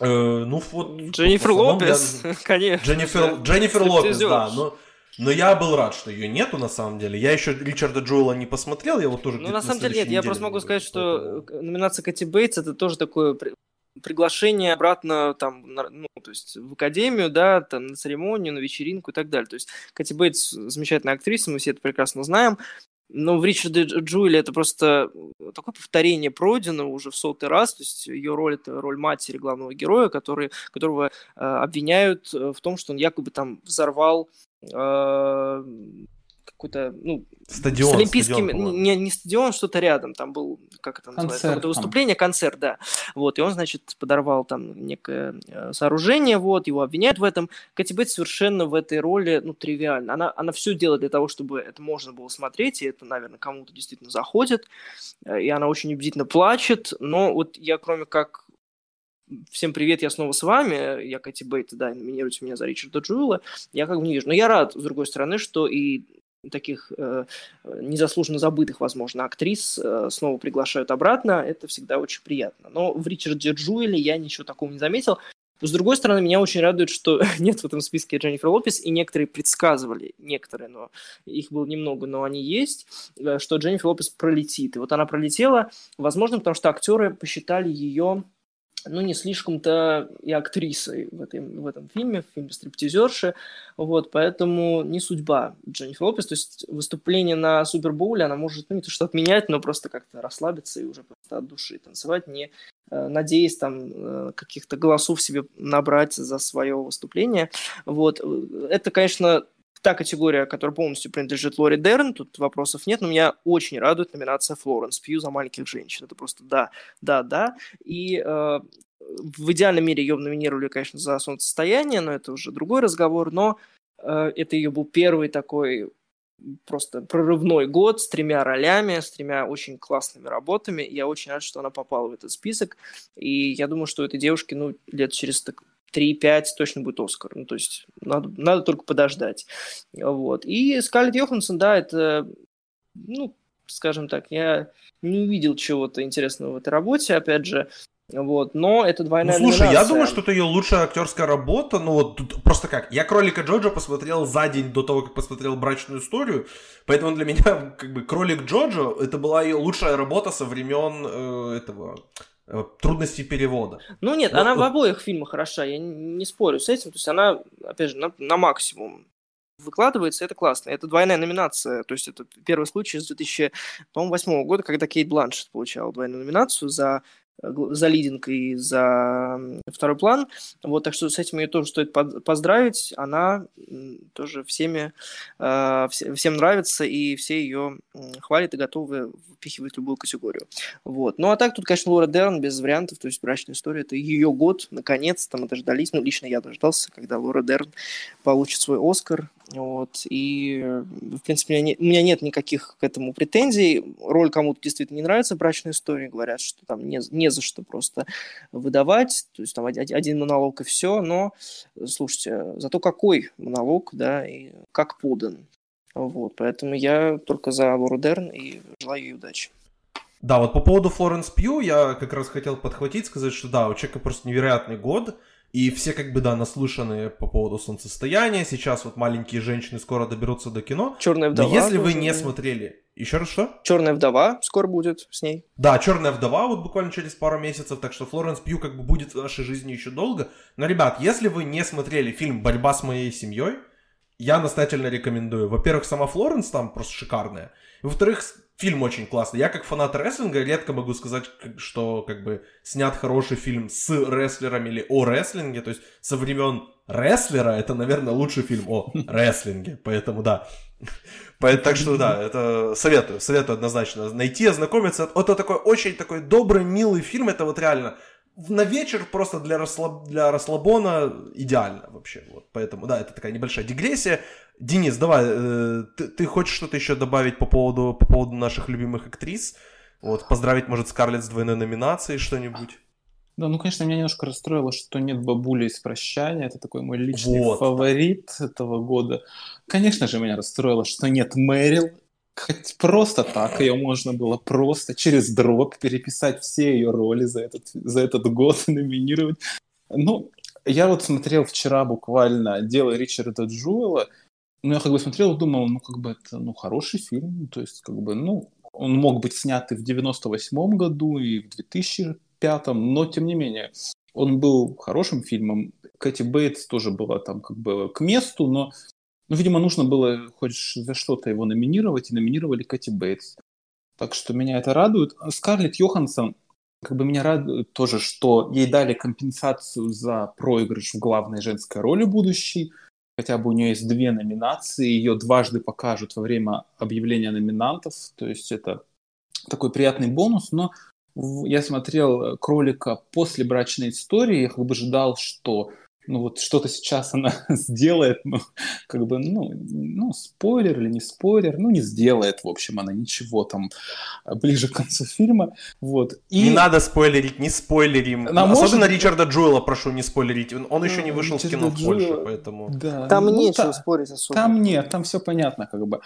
Э, ну вот... Дженнифер Лопес, для... конечно. Дженнифер, Дженнифер Лопес, да, но... Но я был рад, что ее нету на самом деле. Я еще Ричарда Джоэла не посмотрел, я вот тоже. Ну на самом деле нет, я просто могу сказать, что номинация Кэти Бейтс это тоже такое приглашение обратно там, ну, то есть в академию, да, там, на церемонию, на вечеринку и так далее. То есть Кэти Бейтс замечательная актриса, мы все это прекрасно знаем. но в Ричарде Джуэле это просто такое повторение пройденного уже в сотый раз. То есть ее роль это роль матери главного героя, который, которого э, обвиняют в том, что он якобы там взорвал э, какой-то, ну, стадион, с олимпийскими, стадион, не, не стадион, что-то рядом, там был, как это называется, концерт, выступление, концерт, да, вот, и он, значит, подорвал там некое э, сооружение, вот, его обвиняют в этом, Кэти Бейтс совершенно в этой роли, ну, тривиально, она, она все делает для того, чтобы это можно было смотреть, и это, наверное, кому-то действительно заходит, э, и она очень убедительно плачет, но вот я, кроме как Всем привет, я снова с вами. Я Кэти Бейт, да, номинируйте меня за Ричарда Джуэла. Я как бы не вижу. Но я рад, с другой стороны, что и таких э, незаслуженно забытых, возможно, актрис э, снова приглашают обратно, это всегда очень приятно. Но в Ричарде Джуэле я ничего такого не заметил. с другой стороны, меня очень радует, что нет в этом списке Дженнифер Лопес, и некоторые предсказывали, некоторые, но их было немного, но они есть, э, что Дженнифер Лопес пролетит. И вот она пролетела, возможно, потому что актеры посчитали ее ну, не слишком-то и актрисой в, этой, в этом фильме, в фильме «Стриптизерши», вот, поэтому не судьба Дженнифер Лопес, то есть выступление на Супербоуле она может, ну, не то что отменять, но просто как-то расслабиться и уже просто от души танцевать, не э, надеясь там э, каких-то голосов себе набрать за свое выступление, вот, это, конечно, та категория, которая полностью принадлежит Лори Дерн, тут вопросов нет, но меня очень радует номинация Флоренс Пью за маленьких женщин. Это просто да, да, да. И э, в идеальном мире ее номинировали, конечно, за солнцестояние, но это уже другой разговор, но э, это ее был первый такой просто прорывной год с тремя ролями, с тремя очень классными работами. Я очень рад, что она попала в этот список. И я думаю, что этой девушке, ну, лет через так 3-5 точно будет Оскар. Ну, то есть надо, надо только подождать. Вот. И Скарлетт Йоханссон, да, это, ну, скажем так, я не увидел чего-то интересного в этой работе, опять же, вот, но это двойная Ну, слушай, номинация. я думаю, что это ее лучшая актерская работа, ну, вот тут просто как, я «Кролика Джоджо» посмотрел за день до того, как посмотрел «Брачную историю», поэтому для меня, как бы, «Кролик Джоджо» это была ее лучшая работа со времен э, этого трудности перевода. Ну нет, Но, она вот... в обоих фильмах хороша, я не спорю с этим. То есть она, опять же, на, на максимум выкладывается, это классно. Это двойная номинация, то есть это первый случай с 2008 года, когда Кейт Бланшет получала двойную номинацию за за лидинг и за второй план. Вот, так что с этим ее тоже стоит поздравить. Она тоже всеми, э, всем нравится, и все ее хвалят и готовы впихивать любую категорию. Вот. Ну, а так тут, конечно, Лора Дерн без вариантов, то есть «Брачная история» — это ее год, наконец-то мы дождались. Ну, лично я дождался, когда Лора Дерн получит свой «Оскар», вот, и, в принципе, у меня, не, у меня нет никаких к этому претензий. Роль кому-то действительно не нравится брачная история, говорят, что там не, не за что просто выдавать, то есть там один, один монолог и все, но, слушайте, зато какой монолог, да, и как подан. Вот, поэтому я только за Лору Дерн и желаю ей удачи. Да, вот по поводу Флоренс Пью я как раз хотел подхватить, сказать, что да, у человека просто невероятный год, и все как бы, да, наслышаны по поводу солнцестояния. Сейчас вот маленькие женщины скоро доберутся до кино. Черная вдова. Но если вы не смотрели... Еще раз что? Черная вдова скоро будет с ней. Да, Черная вдова вот буквально через пару месяцев, так что Флоренс Пью как бы будет в нашей жизни еще долго. Но, ребят, если вы не смотрели фильм «Борьба с моей семьей», я настоятельно рекомендую. Во-первых, сама Флоренс там просто шикарная. Во-вторых, фильм очень классный. Я как фанат рестлинга редко могу сказать, что как бы снят хороший фильм с рестлерами или о рестлинге. То есть со времен рестлера это, наверное, лучший фильм о рестлинге. Поэтому да. Так что да, это советую, советую однозначно найти, ознакомиться. Это такой очень такой добрый, милый фильм. Это вот реально на вечер просто для, расслаб... для расслабона идеально вообще. Вот. Поэтому, да, это такая небольшая дигрессия. Денис, давай, э, ты, ты хочешь что-то еще добавить по поводу, по поводу наших любимых актрис? Вот, поздравить, может, Скарлетт с двойной номинацией, что-нибудь? Да, ну, конечно, меня немножко расстроило, что нет бабули из «Прощания». Это такой мой личный вот. фаворит этого года. Конечно же, меня расстроило, что нет Мэрил. Хоть просто так ее можно было просто через дроп переписать все ее роли за этот, за этот год номинировать. Ну, я вот смотрел вчера буквально «Дело Ричарда Джуэла», ну, я как бы смотрел и думал, ну, как бы это, ну, хороший фильм, то есть, как бы, ну, он мог быть снят и в 98 году, и в 2005, но, тем не менее, он был хорошим фильмом. Кэти Бейтс тоже была там как бы к месту, но Ну, видимо, нужно было хоть за что-то его номинировать, и номинировали Кэти Бейтс. Так что меня это радует. Скарлетт Йоханссон, как бы меня радует тоже, что ей дали компенсацию за проигрыш в главной женской роли будущей. Хотя бы у нее есть две номинации, ее дважды покажут во время объявления номинантов. То есть это такой приятный бонус, но я смотрел кролика после брачной истории, я как бы ждал, что ну вот что-то сейчас она сделает, ну, как бы, ну, ну, спойлер или не спойлер, ну, не сделает, в общем, она ничего там ближе к концу фильма, вот. И... Не надо спойлерить, не спойлерим. Нам Особенно может... Ричарда Джуэла прошу не спойлерить, он, он еще не вышел Ричарда в кино Джуэла... в Польше, поэтому... Да. Там ну, нечего та... спорить особо. Там нет, там все понятно, как бы.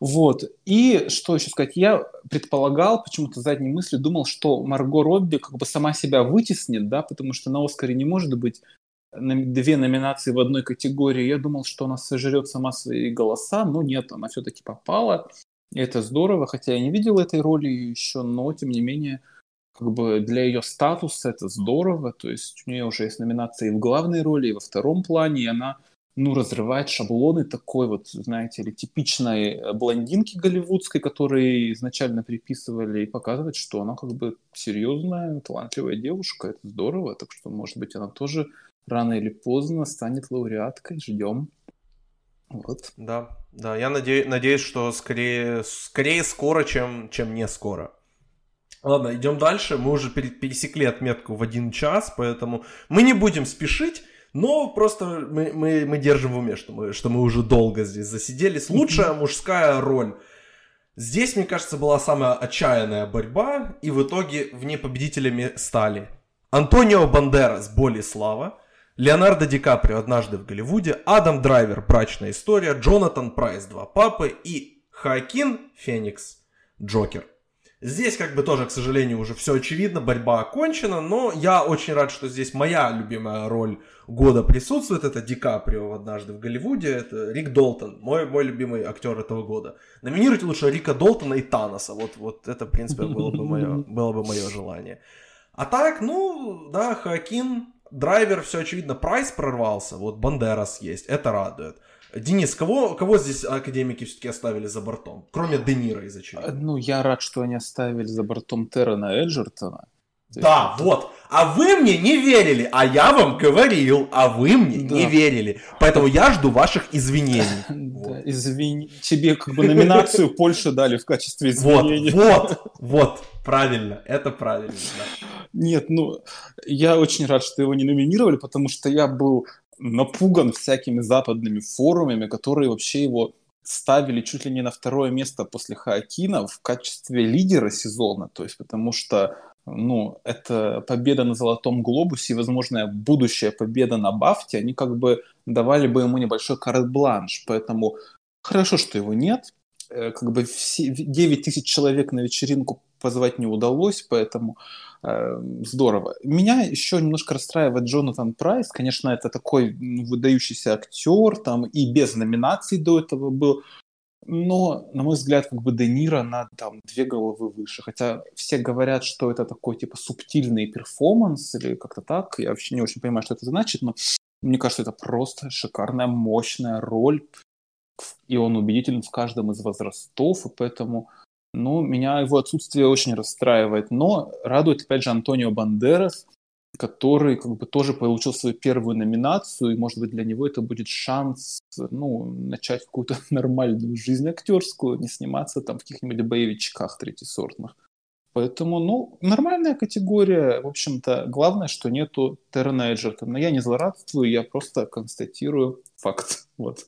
Вот. И что еще сказать, я предполагал, почему-то задней мысли думал, что Марго Робби как бы сама себя вытеснит, да, потому что на Оскаре не может быть две номинации в одной категории. Я думал, что она сожрет сама свои голоса, но нет, она все-таки попала. И это здорово, хотя я не видел этой роли еще, но тем не менее, как бы для ее статуса это здорово. То есть у нее уже есть номинации в главной роли, и во втором плане, и она ну, разрывает шаблоны такой вот, знаете ли, типичной блондинки голливудской, которые изначально приписывали, и показывает, что она как бы серьезная, талантливая девушка. Это здорово, так что, может быть, она тоже рано или поздно станет лауреаткой. Ждем. Вот. Да, да, я наде- надеюсь, что скорее, скорее скоро, чем, чем не скоро. Ладно, идем дальше. Мы уже пересекли отметку в один час, поэтому мы не будем спешить. Но просто мы, мы, мы держим в уме, что мы, что мы уже долго здесь засиделись. Лучшая мужская роль. Здесь, мне кажется, была самая отчаянная борьба, и в итоге в ней победителями стали Антонио Бандерас «Боль и слава», Леонардо Ди Каприо «Однажды в Голливуде», Адам Драйвер «Брачная история», Джонатан Прайс «Два папы» и Хоакин Феникс «Джокер». Здесь как бы тоже, к сожалению, уже все очевидно, борьба окончена, но я очень рад, что здесь моя любимая роль года присутствует. Это Ди Каприо «Однажды в Голливуде», это Рик Долтон, мой, мой любимый актер этого года. Номинируйте лучше Рика Долтона и Таноса, вот, вот это, в принципе, было бы мое, было бы мое желание. А так, ну, да, Хоакин, Драйвер, все очевидно, Прайс прорвался, вот Бандерас есть, это радует. Денис, кого, кого здесь академики все-таки оставили за бортом? Кроме Де Ниро из очевидно. Ну, я рад, что они оставили за бортом Террена Эджертона. Да, вот. А вы мне не верили, а я вам говорил, а вы мне да. не верили. Поэтому я жду ваших извинений. Да, извини. Тебе как бы номинацию Польши дали в качестве извинений. Вот, вот, вот, правильно, это правильно. Нет, ну, я очень рад, что его не номинировали, потому что я был напуган всякими западными форумами, которые вообще его ставили чуть ли не на второе место после Хаакина в качестве лидера сезона, то есть потому что ну, это победа на Золотом Глобусе и, возможно, будущая победа на Бафте, они как бы давали бы ему небольшой карт-бланш, поэтому хорошо, что его нет, э, как бы все, 9 тысяч человек на вечеринку позвать не удалось, поэтому э, здорово. Меня еще немножко расстраивает Джонатан Прайс. Конечно, это такой выдающийся актер, там и без номинаций до этого был. Но, на мой взгляд, как бы Де Ниро на там две головы выше. Хотя все говорят, что это такой типа субтильный перформанс или как-то так. Я вообще не очень понимаю, что это значит, но мне кажется, это просто шикарная, мощная роль. И он убедителен в каждом из возрастов, и поэтому ну, меня его отсутствие очень расстраивает. Но радует, опять же, Антонио Бандерас, который как бы тоже получил свою первую номинацию, и, может быть, для него это будет шанс, ну, начать какую-то нормальную жизнь актерскую, не сниматься там в каких-нибудь боевичках третьесортных. Поэтому, ну, нормальная категория. В общем-то, главное, что нету Террена Эджертона. Я не злорадствую, я просто констатирую факт. Вот.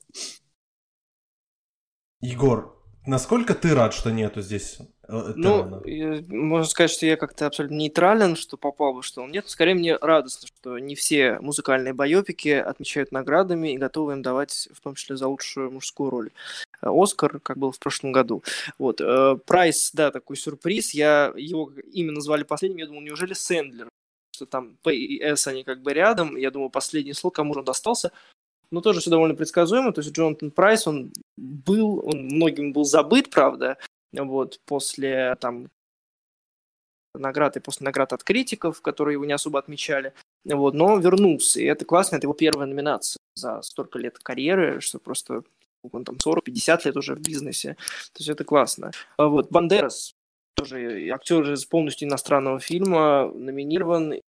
Егор, Насколько ты рад, что нету здесь э, Ну, можно сказать, что я как-то абсолютно нейтрален, что попал бы, что он нет. Скорее, мне радостно, что не все музыкальные байопики отмечают наградами и готовы им давать, в том числе, за лучшую мужскую роль. Оскар, как был в прошлом году. Вот. Э, Прайс, да, такой сюрприз. Я его имя назвали последним. Я думал, неужели Сэндлер? Что там П и С, они как бы рядом. Я думаю, последний слот, кому же он достался но тоже все довольно предсказуемо. То есть Джонатан Прайс, он был, он многим был забыт, правда, вот, после там наград и после наград от критиков, которые его не особо отмечали. Вот, но вернулся, и это классно, это его первая номинация за столько лет карьеры, что просто он там 40-50 лет уже в бизнесе. То есть это классно. А вот Бандерас, тоже актер из полностью иностранного фильма, номинирован.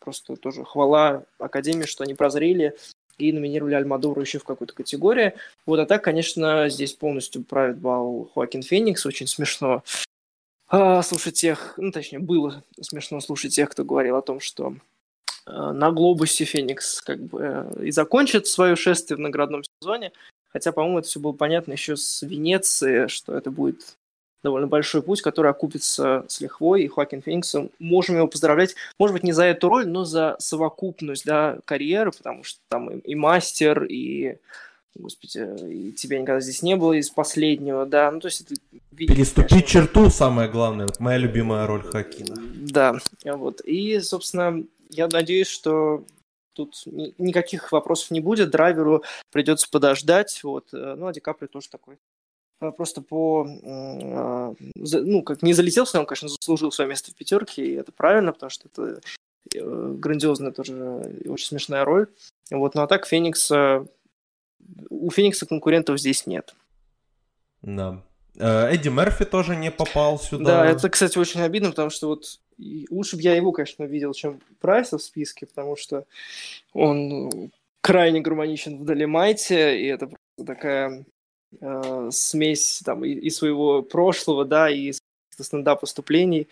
Просто тоже хвала Академии, что они прозрели и номинировали Альмадору еще в какой-то категории. Вот, а так, конечно, здесь полностью правит бал Хоакин Феникс, очень смешно а, слушать тех, ну, точнее, было смешно слушать тех, кто говорил о том, что а, на глобусе Феникс как бы э, и закончит свое шествие в наградном сезоне, хотя, по-моему, это все было понятно еще с Венеции, что это будет довольно большой путь, который окупится с лихвой, и Хоакин Фениксом. Можем его поздравлять, может быть, не за эту роль, но за совокупность да, карьеры, потому что там и, и мастер, и господи, и тебя никогда здесь не было из последнего, да, ну то есть это... Переступить конечно, черту самое главное, вот моя любимая роль Хакина. Да, вот, и, собственно, я надеюсь, что тут ни, никаких вопросов не будет, драйверу придется подождать, вот, э, ну, а Ди Капри тоже такой просто по, а, ну, как не залетел, он, конечно, заслужил свое место в пятерке, и это правильно, потому что это э, грандиозная тоже и очень смешная роль. Вот, ну а так Феникса, у Феникса конкурентов здесь нет. Да. Э, Эдди Мерфи тоже не попал сюда. Да, это, кстати, очень обидно, потому что вот лучше бы я его, конечно, видел, чем Прайса в списке, потому что он крайне гармоничен в Долимайте, и это такая э, смесь там и, и своего прошлого, да, и стендап выступлений,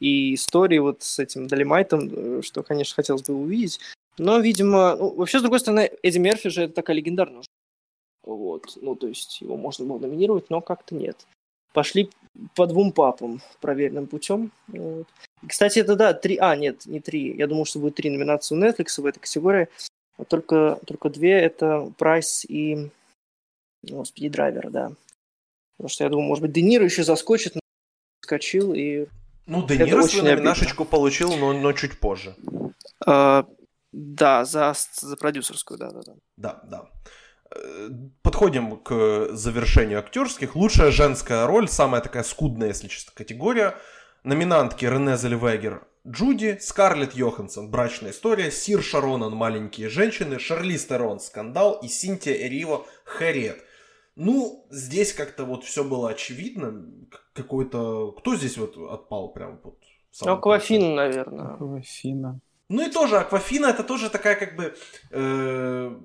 и истории вот с этим Долимайтом, э, что, конечно, хотелось бы увидеть. Но, видимо, ну, вообще, с другой стороны, Эдди Мерфи же это такая легендарная вот, ну, то есть его можно было номинировать, но как-то нет. Пошли по двум папам проверенным путем. Вот. Кстати, это да, три, а, нет, не три. Я думал, что будет три номинации у Netflix в этой категории. Только, только две, это Прайс и ну, спиди-драйвера, да. Потому что я думаю, может быть, Де Ниро еще заскочит, скочил и... Ну, Де Ниро свою номинашечку получил, но, но чуть позже. А, да, за, за продюсерскую, да-да-да. Да, да. Э, подходим к завершению актерских. Лучшая женская роль, самая такая скудная, если честно, категория. Номинантки Рене Зельвегер Джуди, Скарлетт Йоханссон «Брачная история», Сир Шаронан «Маленькие женщины», Шарли Стерон «Скандал» и Синтия Эриво «Хэрет». Ну, здесь как-то вот все было очевидно. Какой-то... Кто здесь вот отпал прям вот? Аквафина, наверное. Аквафина. Ну и тоже Аквафина это тоже такая как бы... Э...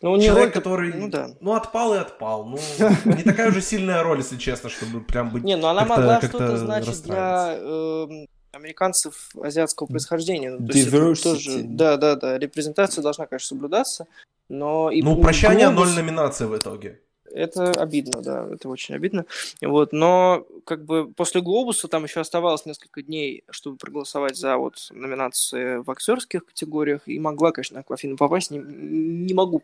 Ну, у человек, него... который, ну, да. ну, отпал и отпал. Ну, не такая уже сильная роль, если честно, чтобы прям быть Не, ну она могла что-то значить для э, американцев азиатского происхождения. Ну, то есть тоже, да, да, да, репрезентация должна, конечно, соблюдаться, но... И ну, прощание глобус... ноль номинаций в итоге это обидно, да, это очень обидно. Вот, но как бы после Глобуса там еще оставалось несколько дней, чтобы проголосовать за вот номинации в актерских категориях, и могла, конечно, Аквафина попасть, не, не могу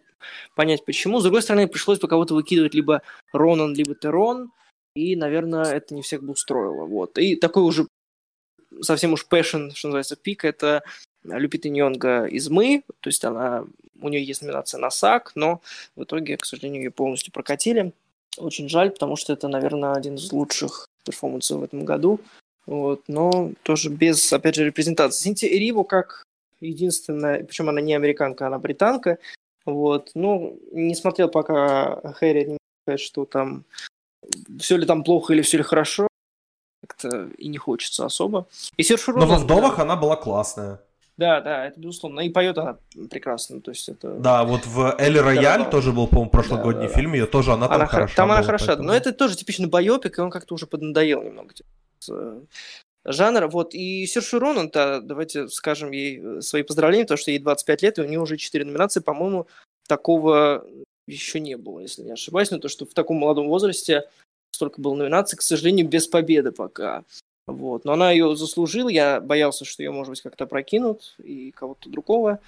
понять почему. С другой стороны, пришлось бы кого-то выкидывать либо Ронан, либо Терон, и, наверное, это не всех бы устроило. Вот. И такой уже совсем уж passion, что называется, пик, это Люпита Ньонга из «Мы», то есть она, у нее есть номинация на САК, но в итоге, к сожалению, ее полностью прокатили. Очень жаль, потому что это, наверное, один из лучших перформансов в этом году. Вот, но тоже без, опять же, репрезентации. Синтия Эриво как единственная, причем она не американка, она британка. Вот, ну, не смотрел пока Хэри, не сказать, что там все ли там плохо или все ли хорошо. Как-то и не хочется особо. И Серж Но во «Вдовах» да. она была классная. Да, да, это безусловно. И поет она прекрасно. То есть это... Да, вот в Эль Рояль да, тоже был, по-моему, прошлогодний да, фильм, ее тоже она, она там хороша. Там была, она хороша, поэтому... но это тоже типичный байопик, и он как-то уже поднадоел немного. Типа, э, жанра. Вот. И Серж Ронан-то, давайте скажем ей э, свои поздравления, потому что ей 25 лет, и у нее уже 4 номинации. По-моему, такого еще не было, если не ошибаюсь. Но то, что в таком молодом возрасте столько было номинаций, к сожалению, без победы пока. Вот. Но она ее заслужила. Я боялся, что ее, может быть, как-то прокинут и кого-то другого.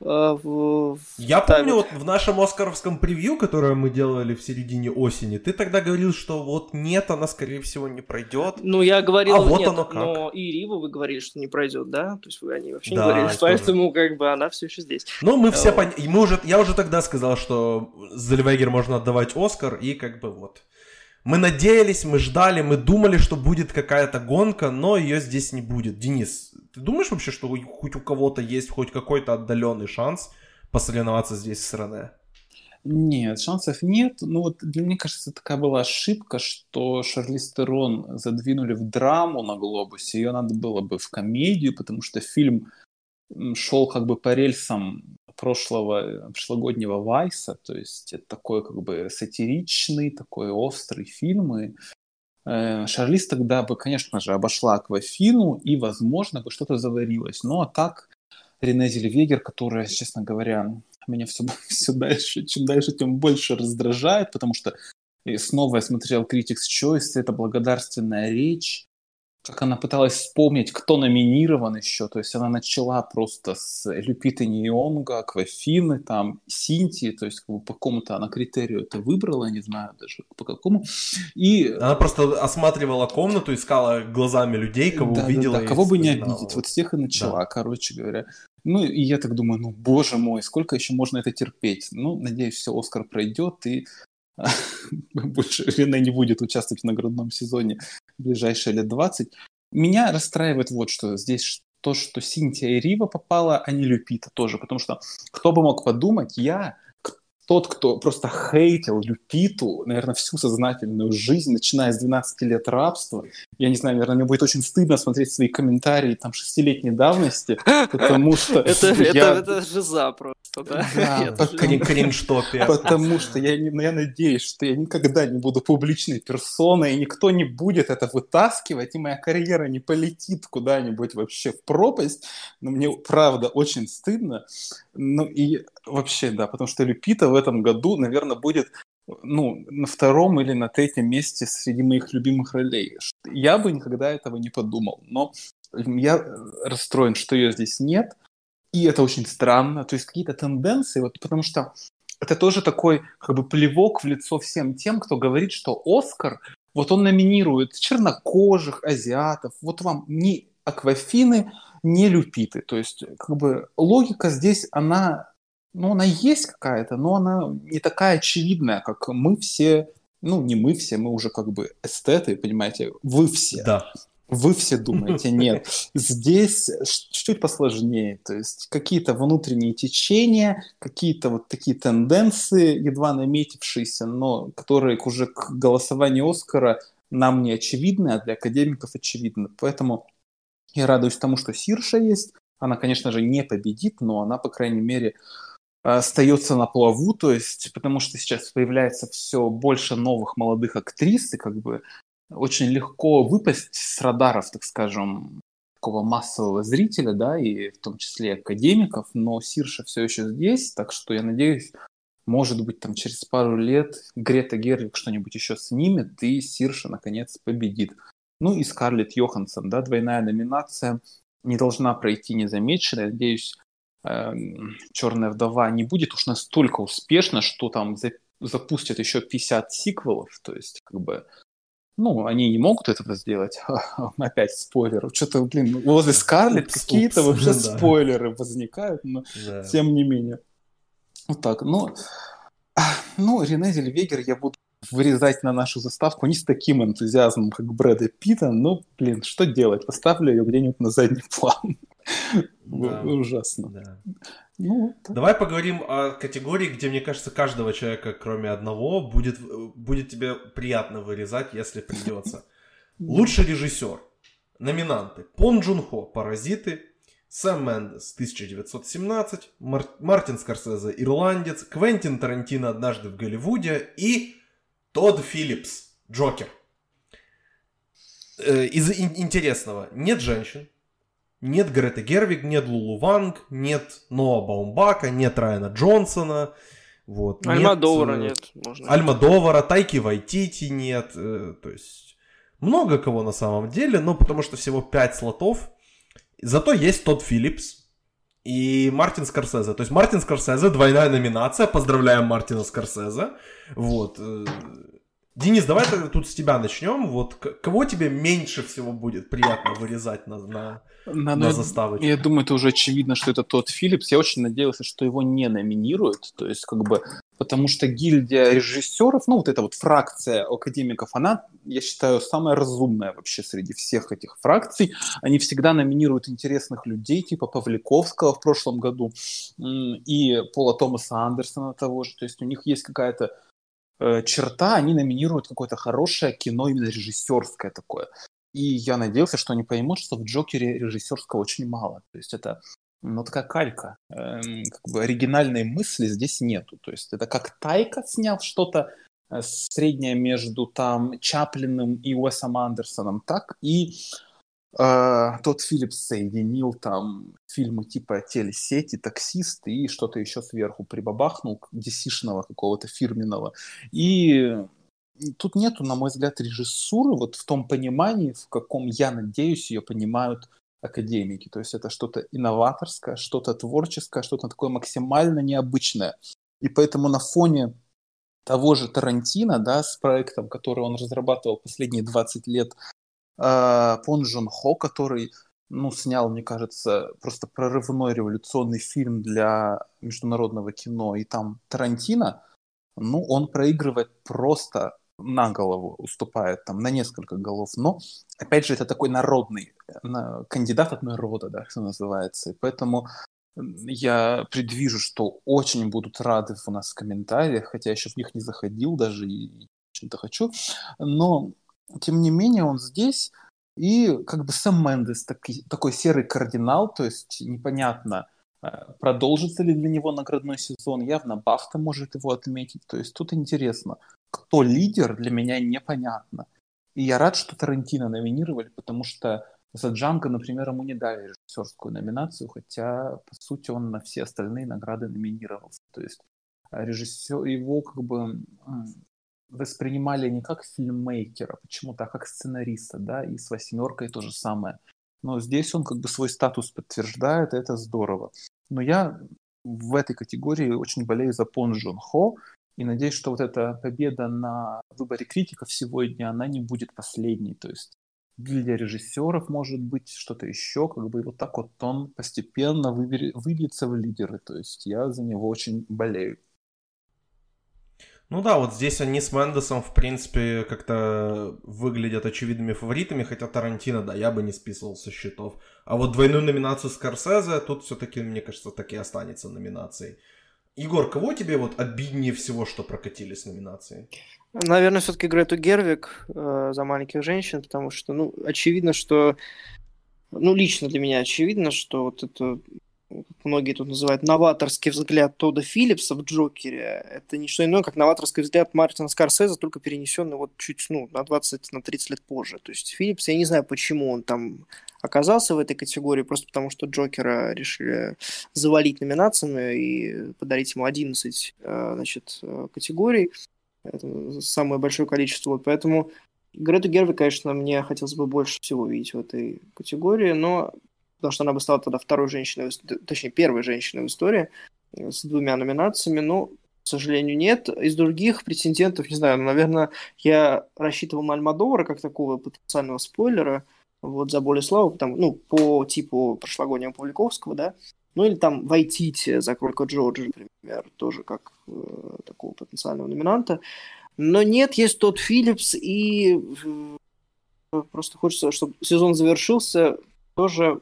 Э, в... Я помню, вот в нашем Оскаровском превью, которое мы делали в середине осени, ты тогда говорил, что вот нет, она, скорее всего, не пройдет. Ну, я говорил, а вот нет, оно как. но и Рива вы говорили, что не пройдет, да? То есть вы о ней вообще да, не говорили, поэтому как бы она все еще здесь. Ну, мы все поняли. Мы уже... Я уже тогда сказал, что Зельвегер можно отдавать Оскар, и как бы вот. Мы надеялись, мы ждали, мы думали, что будет какая-то гонка, но ее здесь не будет. Денис, ты думаешь вообще, что хоть у кого-то есть хоть какой-то отдаленный шанс посоревноваться здесь с Рене? Нет, шансов нет. Ну вот для меня кажется, такая была ошибка, что Шарлиз Терон задвинули в драму на Глобусе. Ее надо было бы в комедию, потому что фильм шел как бы по рельсам прошлого, прошлогоднего Вайса, то есть это такой как бы сатиричный, такой острый фильм, и э, Шарлиз тогда бы, конечно же, обошла Аквафину, и, возможно, бы что-то заварилось. Ну, а так Рене Зельвегер, которая, честно говоря, меня все, все дальше, чем дальше, тем больше раздражает, потому что и снова я смотрел Critics' Choice, это благодарственная речь, как она пыталась вспомнить, кто номинирован еще. То есть она начала просто с Люпиты Нионга, Аквафины, там, Синтии, то есть как бы по какому-то она критерию это выбрала, не знаю даже по какому. И... Она просто осматривала комнату, искала глазами людей, кого да, увидела. Да, да, кого бы не обидеть. Вот с тех и начала, да. короче говоря. Ну, и я так думаю, ну, боже мой, сколько еще можно это терпеть? Ну, надеюсь, все, Оскар пройдет, и больше Рене не будет участвовать в наградном сезоне в ближайшие лет 20. Меня расстраивает вот что. Здесь то, что Синтия и Рива попала, а не Люпита тоже. Потому что кто бы мог подумать, я тот, кто просто хейтил Люпиту, наверное, всю сознательную жизнь, начиная с 12 лет рабства. Я не знаю, наверное, мне будет очень стыдно смотреть свои комментарии там шестилетней давности, потому что... Это это жиза просто, да? Кринж-топия. Потому что я надеюсь, что я никогда не буду публичной персоной, и никто не будет это вытаскивать, и моя карьера не полетит куда-нибудь вообще в пропасть. Но мне, правда, очень стыдно. Ну и вообще, да, потому что Люпита в этом году, наверное, будет ну, на втором или на третьем месте среди моих любимых ролей. Я бы никогда этого не подумал, но я расстроен, что ее здесь нет, и это очень странно, то есть какие-то тенденции, вот потому что это тоже такой как бы плевок в лицо всем тем, кто говорит, что Оскар, вот он номинирует чернокожих, азиатов, вот вам не Аквафины, не Люпиты, то есть как бы логика здесь, она ну, она есть какая-то, но она не такая очевидная, как мы все, ну, не мы все, мы уже как бы эстеты, понимаете, вы все. Да. Вы все думаете, нет. Здесь чуть-чуть посложнее. То есть какие-то внутренние течения, какие-то вот такие тенденции, едва наметившиеся, но которые уже к голосованию Оскара нам не очевидны, а для академиков очевидны. Поэтому я радуюсь тому, что Сирша есть. Она, конечно же, не победит, но она, по крайней мере, остается на плаву, то есть, потому что сейчас появляется все больше новых молодых актрис, и как бы очень легко выпасть с радаров, так скажем, такого массового зрителя, да, и в том числе академиков, но Сирша все еще здесь, так что я надеюсь, может быть, там через пару лет Грета Гервик что-нибудь еще снимет, и Сирша наконец победит. Ну и Скарлетт Йоханссон, да, двойная номинация не должна пройти незамеченной. Надеюсь, Черная вдова не будет уж настолько успешна, что там за, запустят еще 50 сиквелов, то есть как бы ну, они не могут этого сделать. Опять спойлер. Что-то, блин, возле Скарлетт какие-то вообще спойлеры возникают, но тем не менее. Вот так. Ну, ну, Рене Зельвегер я буду вырезать на нашу заставку не с таким энтузиазмом, как Брэда Питта, но, блин, что делать? Поставлю ее где-нибудь на задний план. Да. Ужасно. Да. Ну, Давай поговорим о категории, где, мне кажется, каждого человека, кроме одного, будет, будет тебе приятно вырезать, если придется. Лучший режиссер. Номинанты. Пон Джун Хо, «Паразиты», Сэм Мендес, 1917, Мар- Мартин Скорсезе, «Ирландец», Квентин Тарантино «Однажды в Голливуде» и Тодд Филлипс, «Джокер». Э, из интересного, нет женщин, нет Греты Гервиг, нет Лулу Ванг, нет Ноа Баумбака, нет Райана Джонсона. Вот, Альмадовара нет. нет можно Альмадовара, Тайки Вайтити нет. Э, то есть много кого на самом деле, но потому что всего 5 слотов. Зато есть тот Филлипс и Мартин Скорсезе. То есть Мартин Скорсезе, двойная номинация. Поздравляем Мартина Скорсезе. Вот. Денис, давай тогда тут с тебя начнем. Вот кого тебе меньше всего будет приятно вырезать на, на, на, на заставочку? Я думаю, это уже очевидно, что это тот Филлипс. Я очень надеялся, что его не номинируют. То есть, как бы, потому что гильдия режиссеров, ну, вот эта вот фракция академиков, она, я считаю, самая разумная вообще среди всех этих фракций. Они всегда номинируют интересных людей, типа Павликовского в прошлом году и Пола Томаса Андерсона того же. То есть у них есть какая-то Э, черта, они номинируют какое-то хорошее кино, именно режиссерское такое. И я надеялся, что они поймут, что в Джокере режиссерского очень мало. То есть это ну, такая калька. Эм, как бы оригинальной мысли здесь нету. То есть это как Тайка снял что-то э, среднее между там Чаплиным и Уэсом Андерсоном, так и Uh, тот Филлипс соединил там фильмы типа телесети, таксист и что-то еще сверху прибабахнул, dc какого-то фирменного. И тут нету, на мой взгляд, режиссуры вот в том понимании, в каком, я надеюсь, ее понимают академики. То есть это что-то инноваторское, что-то творческое, что-то такое максимально необычное. И поэтому на фоне того же Тарантино, да, с проектом, который он разрабатывал последние 20 лет, э, Пон Джон Хо, который ну, снял, мне кажется, просто прорывной революционный фильм для международного кино, и там Тарантино, ну, он проигрывает просто на голову, уступает там на несколько голов, но, опять же, это такой народный кандидат от народа, да, что называется, и поэтому я предвижу, что очень будут рады у нас в комментариях, хотя я еще в них не заходил даже и чем-то хочу, но тем не менее, он здесь, и как бы Сэм Мендес, такой, такой серый кардинал, то есть непонятно, э, продолжится ли для него наградной сезон, явно Бафта может его отметить, то есть тут интересно, кто лидер, для меня непонятно. И я рад, что Тарантино номинировали, потому что за Джанго, например, ему не дали режиссерскую номинацию, хотя, по сути, он на все остальные награды номинировался. То есть э, режиссер, его как бы воспринимали не как фильммейкера почему-то, а как сценариста, да, и с «восьмеркой» то же самое. Но здесь он как бы свой статус подтверждает, и это здорово. Но я в этой категории очень болею за Пон Джон Хо, и надеюсь, что вот эта победа на выборе критиков сегодня, она не будет последней. То есть гильдия режиссеров, может быть, что-то еще, как бы вот так вот он постепенно выберется в лидеры. То есть я за него очень болею. Ну да, вот здесь они с Мендесом, в принципе, как-то выглядят очевидными фаворитами, хотя Тарантино, да, я бы не списывал со счетов. А вот двойную номинацию Скорсезе тут все-таки, мне кажется, так и останется номинацией. Егор, кого тебе вот обиднее всего, что прокатились номинации? Наверное, все-таки Грету Гервик э, за маленьких женщин, потому что, ну, очевидно, что, ну, лично для меня очевидно, что вот это многие тут называют, новаторский взгляд Тода Филлипса в Джокере. Это не что иное, как новаторский взгляд Мартина Скорсезе, только перенесенный вот чуть, ну, на 20, на 30 лет позже. То есть Филлипс, я не знаю, почему он там оказался в этой категории, просто потому что Джокера решили завалить номинациями и подарить ему 11 э, значит, э, категорий. Это самое большое количество. Поэтому Грету Герви, конечно, мне хотелось бы больше всего видеть в этой категории, но потому что она бы стала тогда второй женщиной, точнее, первой женщиной в истории э, с двумя номинациями, но, к сожалению, нет. Из других претендентов, не знаю, наверное, я рассчитывал на Альмадовара как такого потенциального спойлера, вот за более славу, потому, ну, по типу прошлогоднего Павликовского, да, ну или там Вайтити за Кролика Джорджа, например, тоже как э, такого потенциального номинанта. Но нет, есть тот Филлипс, и э, просто хочется, чтобы сезон завершился тоже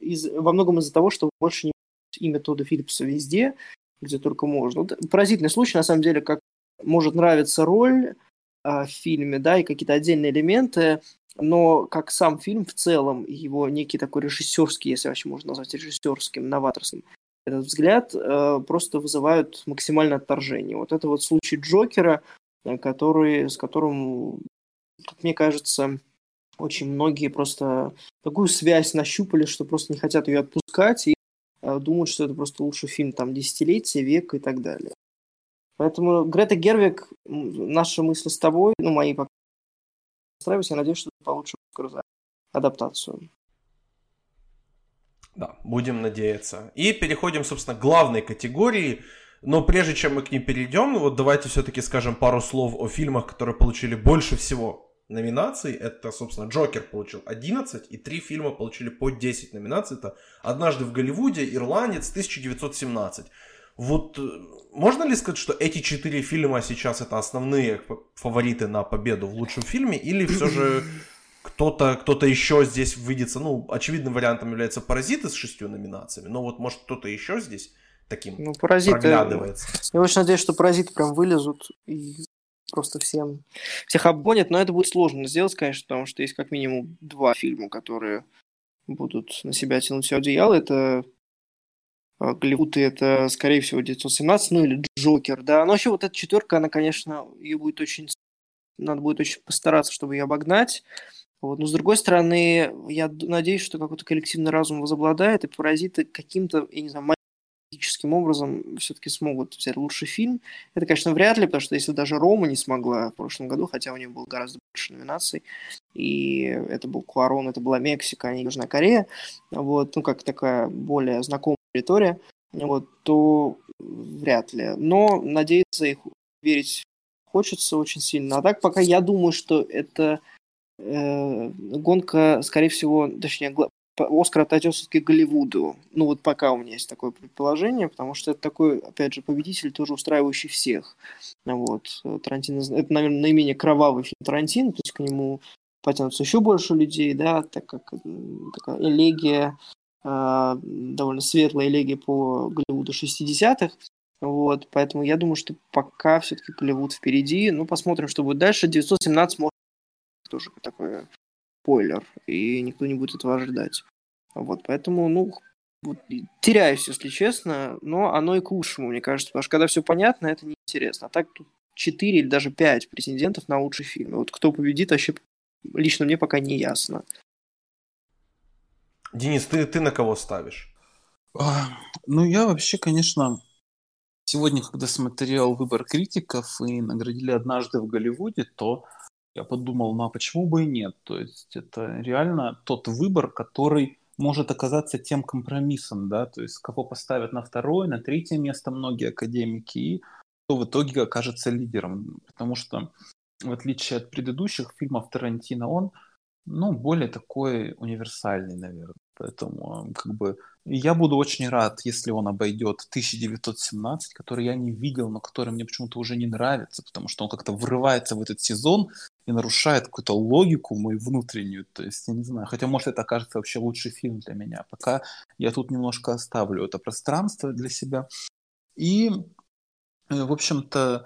из, во многом из-за того, что больше не имя Тодда Филлипса везде, где только можно. Вот поразительный случай, на самом деле, как может нравиться роль а, в фильме, да, и какие-то отдельные элементы, но как сам фильм в целом, его некий такой режиссерский, если вообще можно назвать режиссерским, новаторским, этот взгляд э, просто вызывают максимальное отторжение. Вот это вот случай Джокера, э, который, с которым, как мне кажется, очень многие просто такую связь нащупали, что просто не хотят ее отпускать и э, думают, что это просто лучший фильм там десятилетия, века и так далее. Поэтому Грета Гервик, наши мысли с тобой, ну, мои пока устраиваются, я надеюсь, что ты получишь адаптацию. Да, будем надеяться. И переходим, собственно, к главной категории. Но прежде чем мы к ним перейдем, вот давайте все-таки скажем пару слов о фильмах, которые получили больше всего номинаций. Это, собственно, Джокер получил 11, и три фильма получили по 10 номинаций. Это «Однажды в Голливуде», «Ирландец», «1917». Вот э, можно ли сказать, что эти четыре фильма сейчас это основные фавориты на победу в лучшем фильме, или все же кто-то кто еще здесь выйдется? Ну, очевидным вариантом является «Паразиты» с шестью номинациями, но вот может кто-то еще здесь таким ну, паразиты, проглядывается. Я очень надеюсь, что паразиты прям вылезут и просто всем всех обгонят, но это будет сложно сделать, конечно, потому что есть как минимум два фильма, которые будут на себя тянуть все одеяло. Это а, Голливуд, и это, скорее всего, 917, ну или Джокер, да. Но вообще вот эта четверка, она, конечно, ее будет очень... Надо будет очень постараться, чтобы ее обогнать. Вот. Но, с другой стороны, я надеюсь, что какой-то коллективный разум возобладает, и паразиты каким-то, я не знаю, магическим образом все-таки смогут взять лучший фильм. Это, конечно, вряд ли, потому что если даже Рома не смогла в прошлом году, хотя у нее было гораздо больше номинаций, и это был Куарон, это была Мексика, а не Южная Корея, вот, ну, как такая более знакомая территория, вот, то вряд ли. Но надеяться их верить хочется очень сильно. А так пока я думаю, что это э, гонка, скорее всего, точнее, Оскар отойдет все-таки Голливуду. Ну вот пока у меня есть такое предположение, потому что это такой, опять же, победитель, тоже устраивающий всех. Вот. Тарантино, это, наверное, наименее кровавый фильм Тарантино, то есть к нему потянутся еще больше людей, да, так как такая элегия, э, довольно светлая элегия по Голливуду 60-х. Вот, поэтому я думаю, что пока все-таки Голливуд впереди. Ну, посмотрим, что будет дальше. 917 может тоже такой спойлер, и никто не будет этого ожидать. Вот, поэтому, ну, вот, теряюсь, если честно, но оно и к лучшему, мне кажется, потому что когда все понятно, это неинтересно. А так тут 4 или даже 5 претендентов на лучший фильм. Вот кто победит, вообще лично мне пока не ясно. Денис, ты, ты на кого ставишь? А, ну, я вообще, конечно, сегодня, когда смотрел выбор критиков и наградили однажды в Голливуде, то я подумал, ну а почему бы и нет? То есть это реально тот выбор, который может оказаться тем компромиссом, да, то есть кого поставят на второе, на третье место многие академики, и кто в итоге окажется лидером. Потому что, в отличие от предыдущих фильмов Тарантино, он, ну, более такой универсальный, наверное. Поэтому, как бы, я буду очень рад, если он обойдет 1917, который я не видел, но который мне почему-то уже не нравится, потому что он как-то врывается в этот сезон и нарушает какую-то логику мою внутреннюю. То есть, я не знаю, хотя, может, это окажется вообще лучший фильм для меня. Пока я тут немножко оставлю это пространство для себя. И, э, в общем-то,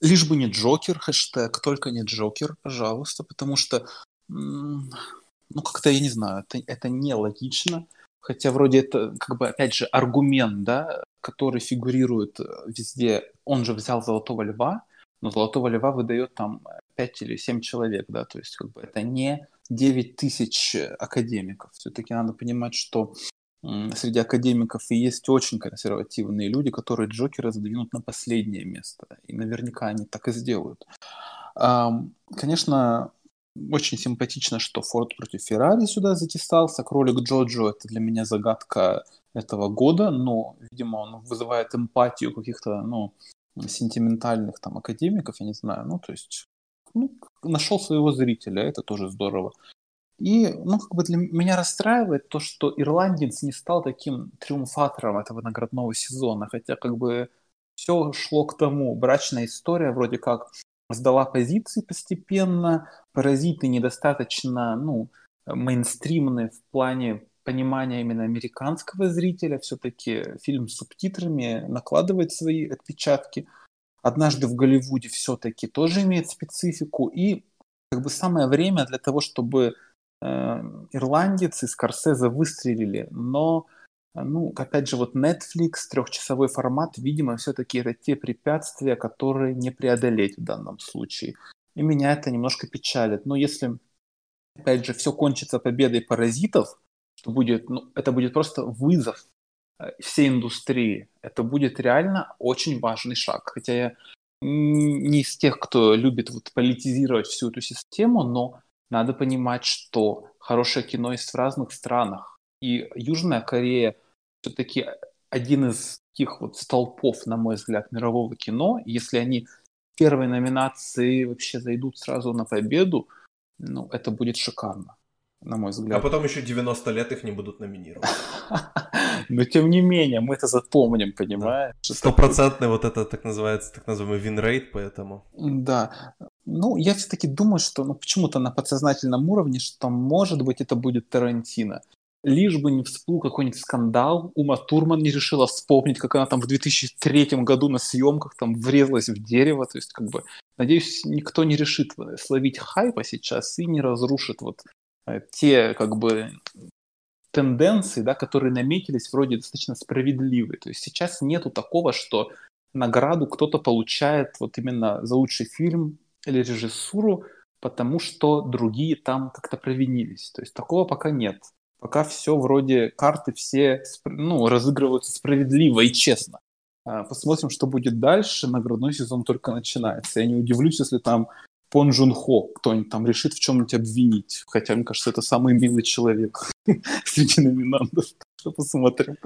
лишь бы не Джокер, хэштег, только не Джокер, пожалуйста, потому что, ну, как-то, я не знаю, это, это нелогично. Хотя вроде это, как бы, опять же, аргумент, да, который фигурирует э, везде. Он же взял «Золотого льва», но «Золотого льва» выдает там 5 или 7 человек, да, то есть как бы это не 9 тысяч академиков. Все-таки надо понимать, что среди академиков и есть очень консервативные люди, которые Джокера задвинут на последнее место. И наверняка они так и сделают. Конечно, очень симпатично, что Форд против Феррари сюда затесался. Кролик Джоджо — это для меня загадка этого года, но, видимо, он вызывает эмпатию каких-то, ну, сентиментальных там академиков, я не знаю, ну, то есть ну, нашел своего зрителя, это тоже здорово. И, ну, как бы для меня расстраивает то, что ирландец не стал таким триумфатором этого наградного сезона, хотя как бы все шло к тому. Брачная история вроде как сдала позиции постепенно, паразиты недостаточно, ну, мейнстримные в плане понимания именно американского зрителя. Все-таки фильм с субтитрами накладывает свои отпечатки – однажды в Голливуде все-таки тоже имеет специфику. И как бы самое время для того, чтобы э, ирландец и Скорсезе выстрелили. Но, ну, опять же, вот Netflix, трехчасовой формат, видимо, все-таки это те препятствия, которые не преодолеть в данном случае. И меня это немножко печалит. Но если, опять же, все кончится победой паразитов, то будет, ну, это будет просто вызов Э, всей индустрии. Это будет реально очень важный шаг. Хотя я не из тех, кто любит вот политизировать всю эту систему, но надо понимать, что хорошее кино есть в разных странах. И Южная Корея все-таки один из таких вот столпов, на мой взгляд, мирового кино. Если они в первой номинации вообще зайдут сразу на победу, ну, это будет шикарно, на мой взгляд. А потом еще 90 лет их не будут номинировать. Но тем не менее, мы это запомним, понимаешь? Стопроцентный вот это так называется, так называемый вин-рейт, поэтому. Да. Ну, я все-таки думаю, что ну, почему-то на подсознательном уровне, что, может быть, это будет Тарантино. Лишь бы не всплыл какой-нибудь скандал, Ума Турман не решила вспомнить, как она там в 2003 году на съемках там врезалась в дерево. То есть, как бы, надеюсь, никто не решит словить хайпа сейчас и не разрушит вот э, те, как бы, тенденции, да, которые наметились вроде достаточно справедливые. То есть сейчас нету такого, что награду кто-то получает вот именно за лучший фильм или режиссуру, потому что другие там как-то провинились. То есть такого пока нет. Пока все вроде карты все ну, разыгрываются справедливо и честно. А, посмотрим, что будет дальше. Наградной сезон только начинается. Я не удивлюсь, если там Пон Джун Хо кто-нибудь там решит в чем-нибудь обвинить. Хотя, мне кажется, это самый милый человек среди номинантов. Что посмотрим.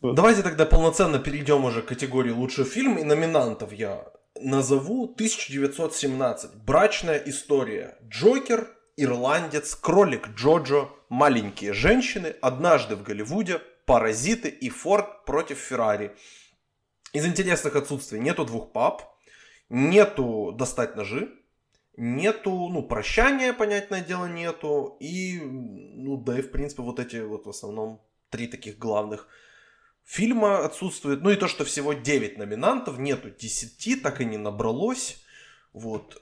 Давайте тогда полноценно перейдем уже к категории лучший фильм. И номинантов я назову 1917. Брачная история. Джокер, Ирландец, Кролик Джоджо, Маленькие женщины, Однажды в Голливуде, Паразиты и Форд против Феррари. Из интересных отсутствий нету двух пап, нету достать ножи, нету, ну, прощания, понятное дело, нету. И, ну, да и, в принципе, вот эти вот в основном три таких главных фильма отсутствует. Ну и то, что всего 9 номинантов, нету 10, так и не набралось. Вот.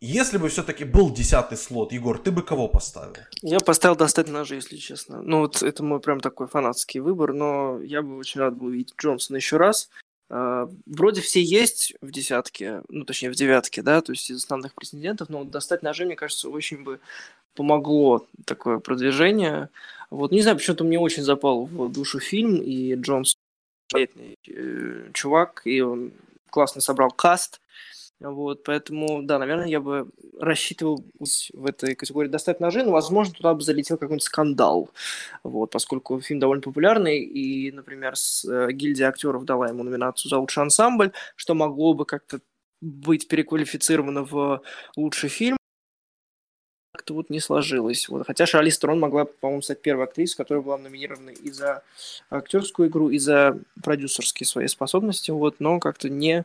Если бы все-таки был десятый слот, Егор, ты бы кого поставил? Я поставил достать ножи, если честно. Ну, вот это мой прям такой фанатский выбор, но я бы очень рад был увидеть Джонсона еще раз. А, вроде все есть в десятке, ну, точнее, в девятке, да, то есть из основных претендентов, но достать ножи, мне кажется, очень бы помогло такое продвижение. Вот, не знаю, почему-то мне очень запал в душу фильм, и Джонс э, чувак, и он классно собрал каст, вот, поэтому, да, наверное, я бы рассчитывал в этой категории достать ножи, но, возможно, туда бы залетел какой-нибудь скандал, вот, поскольку фильм довольно популярный, и, например, с, э, гильдия актеров дала ему номинацию за лучший ансамбль, что могло бы как-то быть переквалифицировано в лучший фильм, как-то вот не сложилось. Вот. Хотя Шарли Строн могла, по-моему, стать первой актрисой, которая была номинирована и за актерскую игру, и за продюсерские свои способности, вот, но как-то не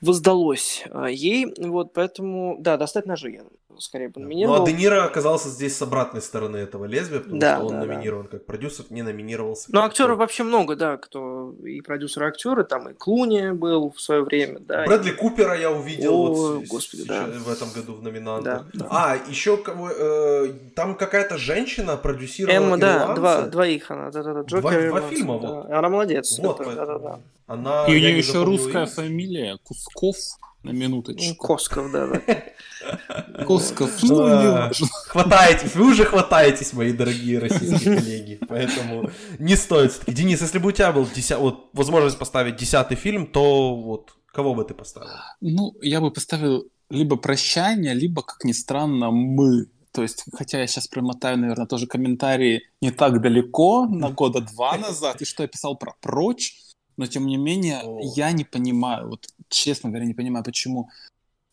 воздалось а, ей, вот, поэтому, да, достать ножи я скорее бы номинировал. Ну, а Де Ниро оказался здесь с обратной стороны этого лезвия, потому да, что он да, номинирован да. как продюсер, не номинировался. Ну, актеров вообще много, да, кто и продюсеры, актеры, там и Клуни был в свое время, да. Брэдли и... Купера я увидел О, вот господи, да. в этом году в номинантах. Да, да. А, еще кого, э, там какая-то женщина продюсировала Эмма, да, два, двоих она, да-да-да, Джокер. Два, два фильма, да. вот. Она молодец. Вот, да-да-да. Она, и у нее еще русская фамилия, Кусков на минуточку. Косков, да, да. Косков, ну, Хватаетесь, вы уже хватаетесь, мои дорогие российские коллеги, поэтому не стоит все-таки. Денис, если бы у тебя был деся... вот, возможность поставить десятый фильм, то вот кого бы ты поставил? Ну, я бы поставил либо «Прощание», либо, как ни странно, «Мы». То есть, хотя я сейчас промотаю, наверное, тоже комментарии не так далеко, на года два назад, и что я писал про «Прочь», но тем не менее, О. я не понимаю, вот честно говоря, не понимаю, почему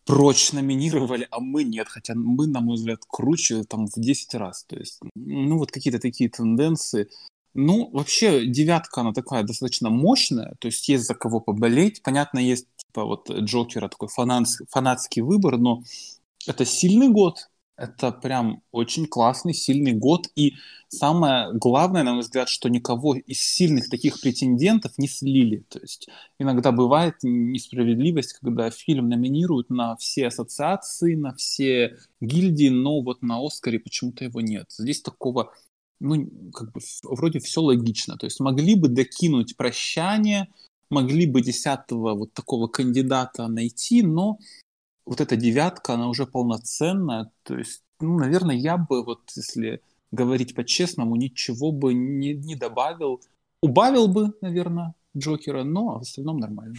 прочь номинировали, а мы нет. Хотя мы, на мой взгляд, круче там в 10 раз. То есть, ну, вот какие-то такие тенденции. Ну, вообще, девятка, она такая достаточно мощная, то есть есть за кого поболеть. Понятно, есть, типа, вот Джокера такой фанат, фанатский выбор, но это сильный год, это прям очень классный, сильный год. И самое главное, на мой взгляд, что никого из сильных таких претендентов не слили. То есть иногда бывает несправедливость, когда фильм номинируют на все ассоциации, на все гильдии, но вот на Оскаре почему-то его нет. Здесь такого, ну, как бы вроде все логично. То есть могли бы докинуть прощание, могли бы десятого вот такого кандидата найти, но вот эта девятка, она уже полноценная. То есть, ну, наверное, я бы, вот если говорить по-честному, ничего бы не, не добавил. Убавил бы, наверное, Джокера, но в остальном нормально.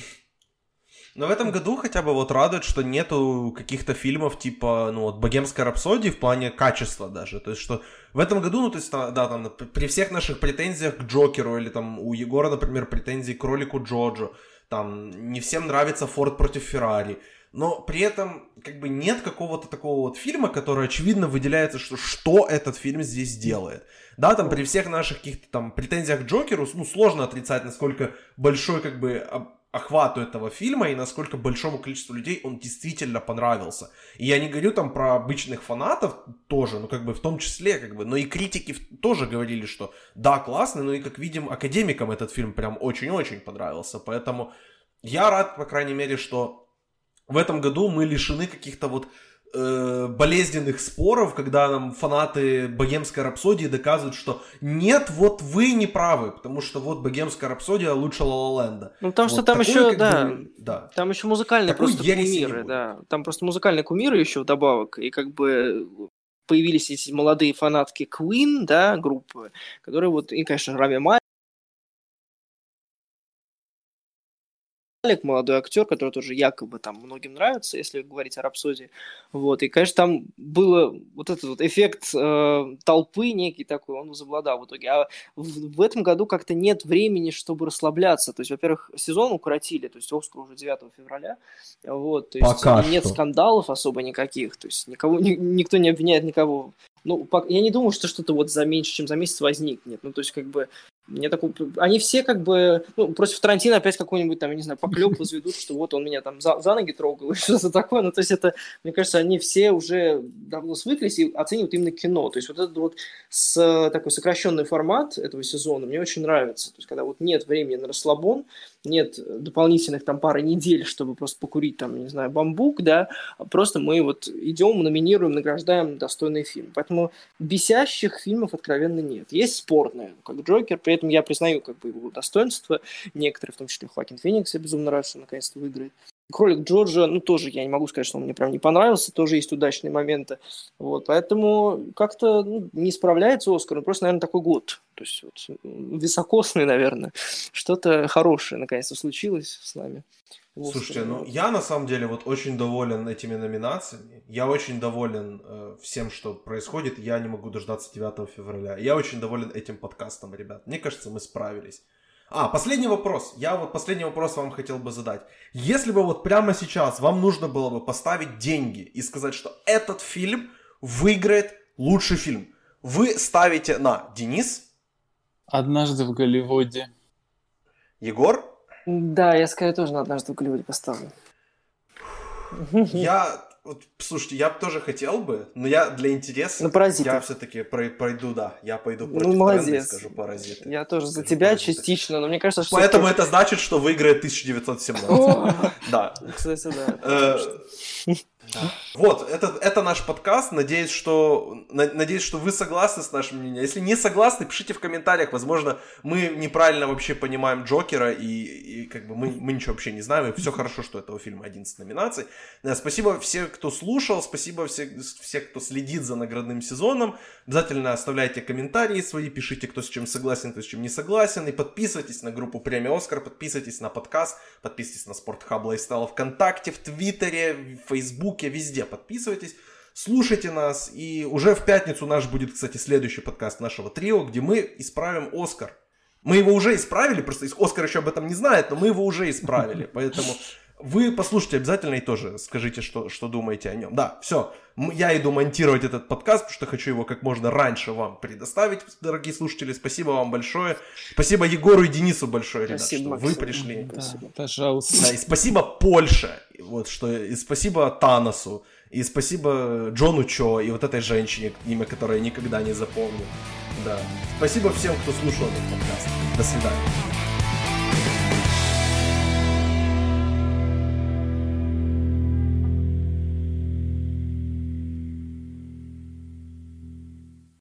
Но в этом году хотя бы вот радует, что нету каких-то фильмов типа, ну вот, «Богемской рапсодии» в плане качества даже. То есть, что в этом году, ну, то есть, да, там, при всех наших претензиях к Джокеру или там у Егора, например, претензии к ролику Джоджо, там, не всем нравится Форд против Феррари, но при этом как бы нет какого-то такого вот фильма, который очевидно выделяется, что что этот фильм здесь делает. Да, там при всех наших каких-то там претензиях к Джокеру, ну, сложно отрицать, насколько большой как бы охвату этого фильма и насколько большому количеству людей он действительно понравился. И я не говорю там про обычных фанатов тоже, ну как бы в том числе, как бы, но и критики тоже говорили, что да, классный, но и как видим, академикам этот фильм прям очень-очень понравился. Поэтому я рад, по крайней мере, что в этом году мы лишены каких-то вот э, болезненных споров, когда нам фанаты богемской рапсодии доказывают, что нет, вот вы не правы, потому что вот богемская рапсодия лучше Ла Ленда. Ну потому вот что там такой, еще, да, бы, да, там еще музыкальные такой просто кумиры, да, там просто музыкальные кумиры еще вдобавок, и как бы появились эти молодые фанатки Queen, да, группы, которые вот, и, конечно, Рами Малик, Малик, молодой актер, который тоже якобы там многим нравится, если говорить о Рапсодии. Вот, и, конечно, там был вот этот вот эффект э, толпы некий такой, он возобладал в итоге. А в, в этом году как-то нет времени, чтобы расслабляться. То есть, во-первых, сезон укоротили, то есть Оскар уже 9 февраля. Вот, то есть Пока нет что. скандалов особо никаких. То есть никого, ни, никто не обвиняет никого ну, я не думаю, что что-то вот за меньше, чем за месяц возникнет. Ну, то есть, как бы, мне такой... Они все как бы... Ну, против Тарантино опять какой-нибудь там, я не знаю, поклеп возведут, что вот он меня там за, за ноги трогал что-то такое. Ну, то есть это, мне кажется, они все уже давно свыклись и оценивают именно кино. То есть вот этот вот с, такой сокращенный формат этого сезона мне очень нравится. То есть когда вот нет времени на расслабон, нет дополнительных там пары недель, чтобы просто покурить там, не знаю, бамбук, да, просто мы вот идем, номинируем, награждаем достойный фильм. Поэтому бесящих фильмов откровенно нет. Есть спорные, как Джокер, при этом я признаю как бы его достоинства, некоторые, в том числе Хоакин Феникс, я безумно рад, что наконец-то выиграет. Кролик Джорджа, ну, тоже я не могу сказать, что он мне прям не понравился, тоже есть удачные моменты. Вот, поэтому как-то ну, не справляется Оскар, ну, просто, наверное, такой год. То есть вот, високосный, наверное. Что-то хорошее наконец-то случилось с нами. Слушайте, ну я на самом деле вот очень доволен этими номинациями. Я очень доволен э, всем, что происходит. Я не могу дождаться 9 февраля. Я очень доволен этим подкастом, ребят. Мне кажется, мы справились. А, последний вопрос. Я вот последний вопрос вам хотел бы задать. Если бы вот прямо сейчас вам нужно было бы поставить деньги и сказать, что этот фильм выиграет лучший фильм, вы ставите на Денис? Однажды в Голливуде. Егор? Да, я скорее тоже на однажды в Голливуде поставлю. Я вот, слушайте, я тоже хотел бы, но я для интереса, ну, паразиты. я все-таки пройду, да, я пойду против ну, молодец. тренда и скажу паразиты. Я тоже скажу за тебя паразиты. частично, но мне кажется, что... Поэтому это значит, что выиграет 1917. Да. Кстати, да. Э, Вот, это, это наш подкаст. Надеюсь, что, надеюсь, что вы согласны с нашим мнением. Если не согласны, пишите в комментариях. Возможно, мы неправильно вообще понимаем Джокера, и, и как бы мы, мы ничего вообще не знаем. И все хорошо, что этого фильма 11 номинаций. Да, спасибо всем, кто слушал. Спасибо всем, всем, кто следит за наградным сезоном. Обязательно оставляйте комментарии свои, пишите, кто с чем согласен, кто с чем не согласен. И подписывайтесь на группу Премия Оскар, подписывайтесь на подкаст, подписывайтесь на Спортхаб Лайфстайл ВКонтакте, в Твиттере, в Фейсбуке, везде подписывайтесь. Слушайте нас, и уже в пятницу наш будет, кстати, следующий подкаст нашего трио, где мы исправим Оскар. Мы его уже исправили, просто Оскар еще об этом не знает, но мы его уже исправили, поэтому вы послушайте обязательно и тоже скажите, что, что думаете о нем. Да, все, я иду монтировать этот подкаст, потому что хочу его как можно раньше вам предоставить, дорогие слушатели. Спасибо вам большое. Спасибо Егору и Денису большое, ребят, Спасибо, что Максим. вы пришли. Да, Спасибо. пожалуйста. Да, и спасибо Польше, вот что, и спасибо Таносу, и спасибо Джону Чо, и вот этой женщине, имя которой я никогда не запомню. Да. Спасибо всем, кто слушал этот подкаст. До свидания.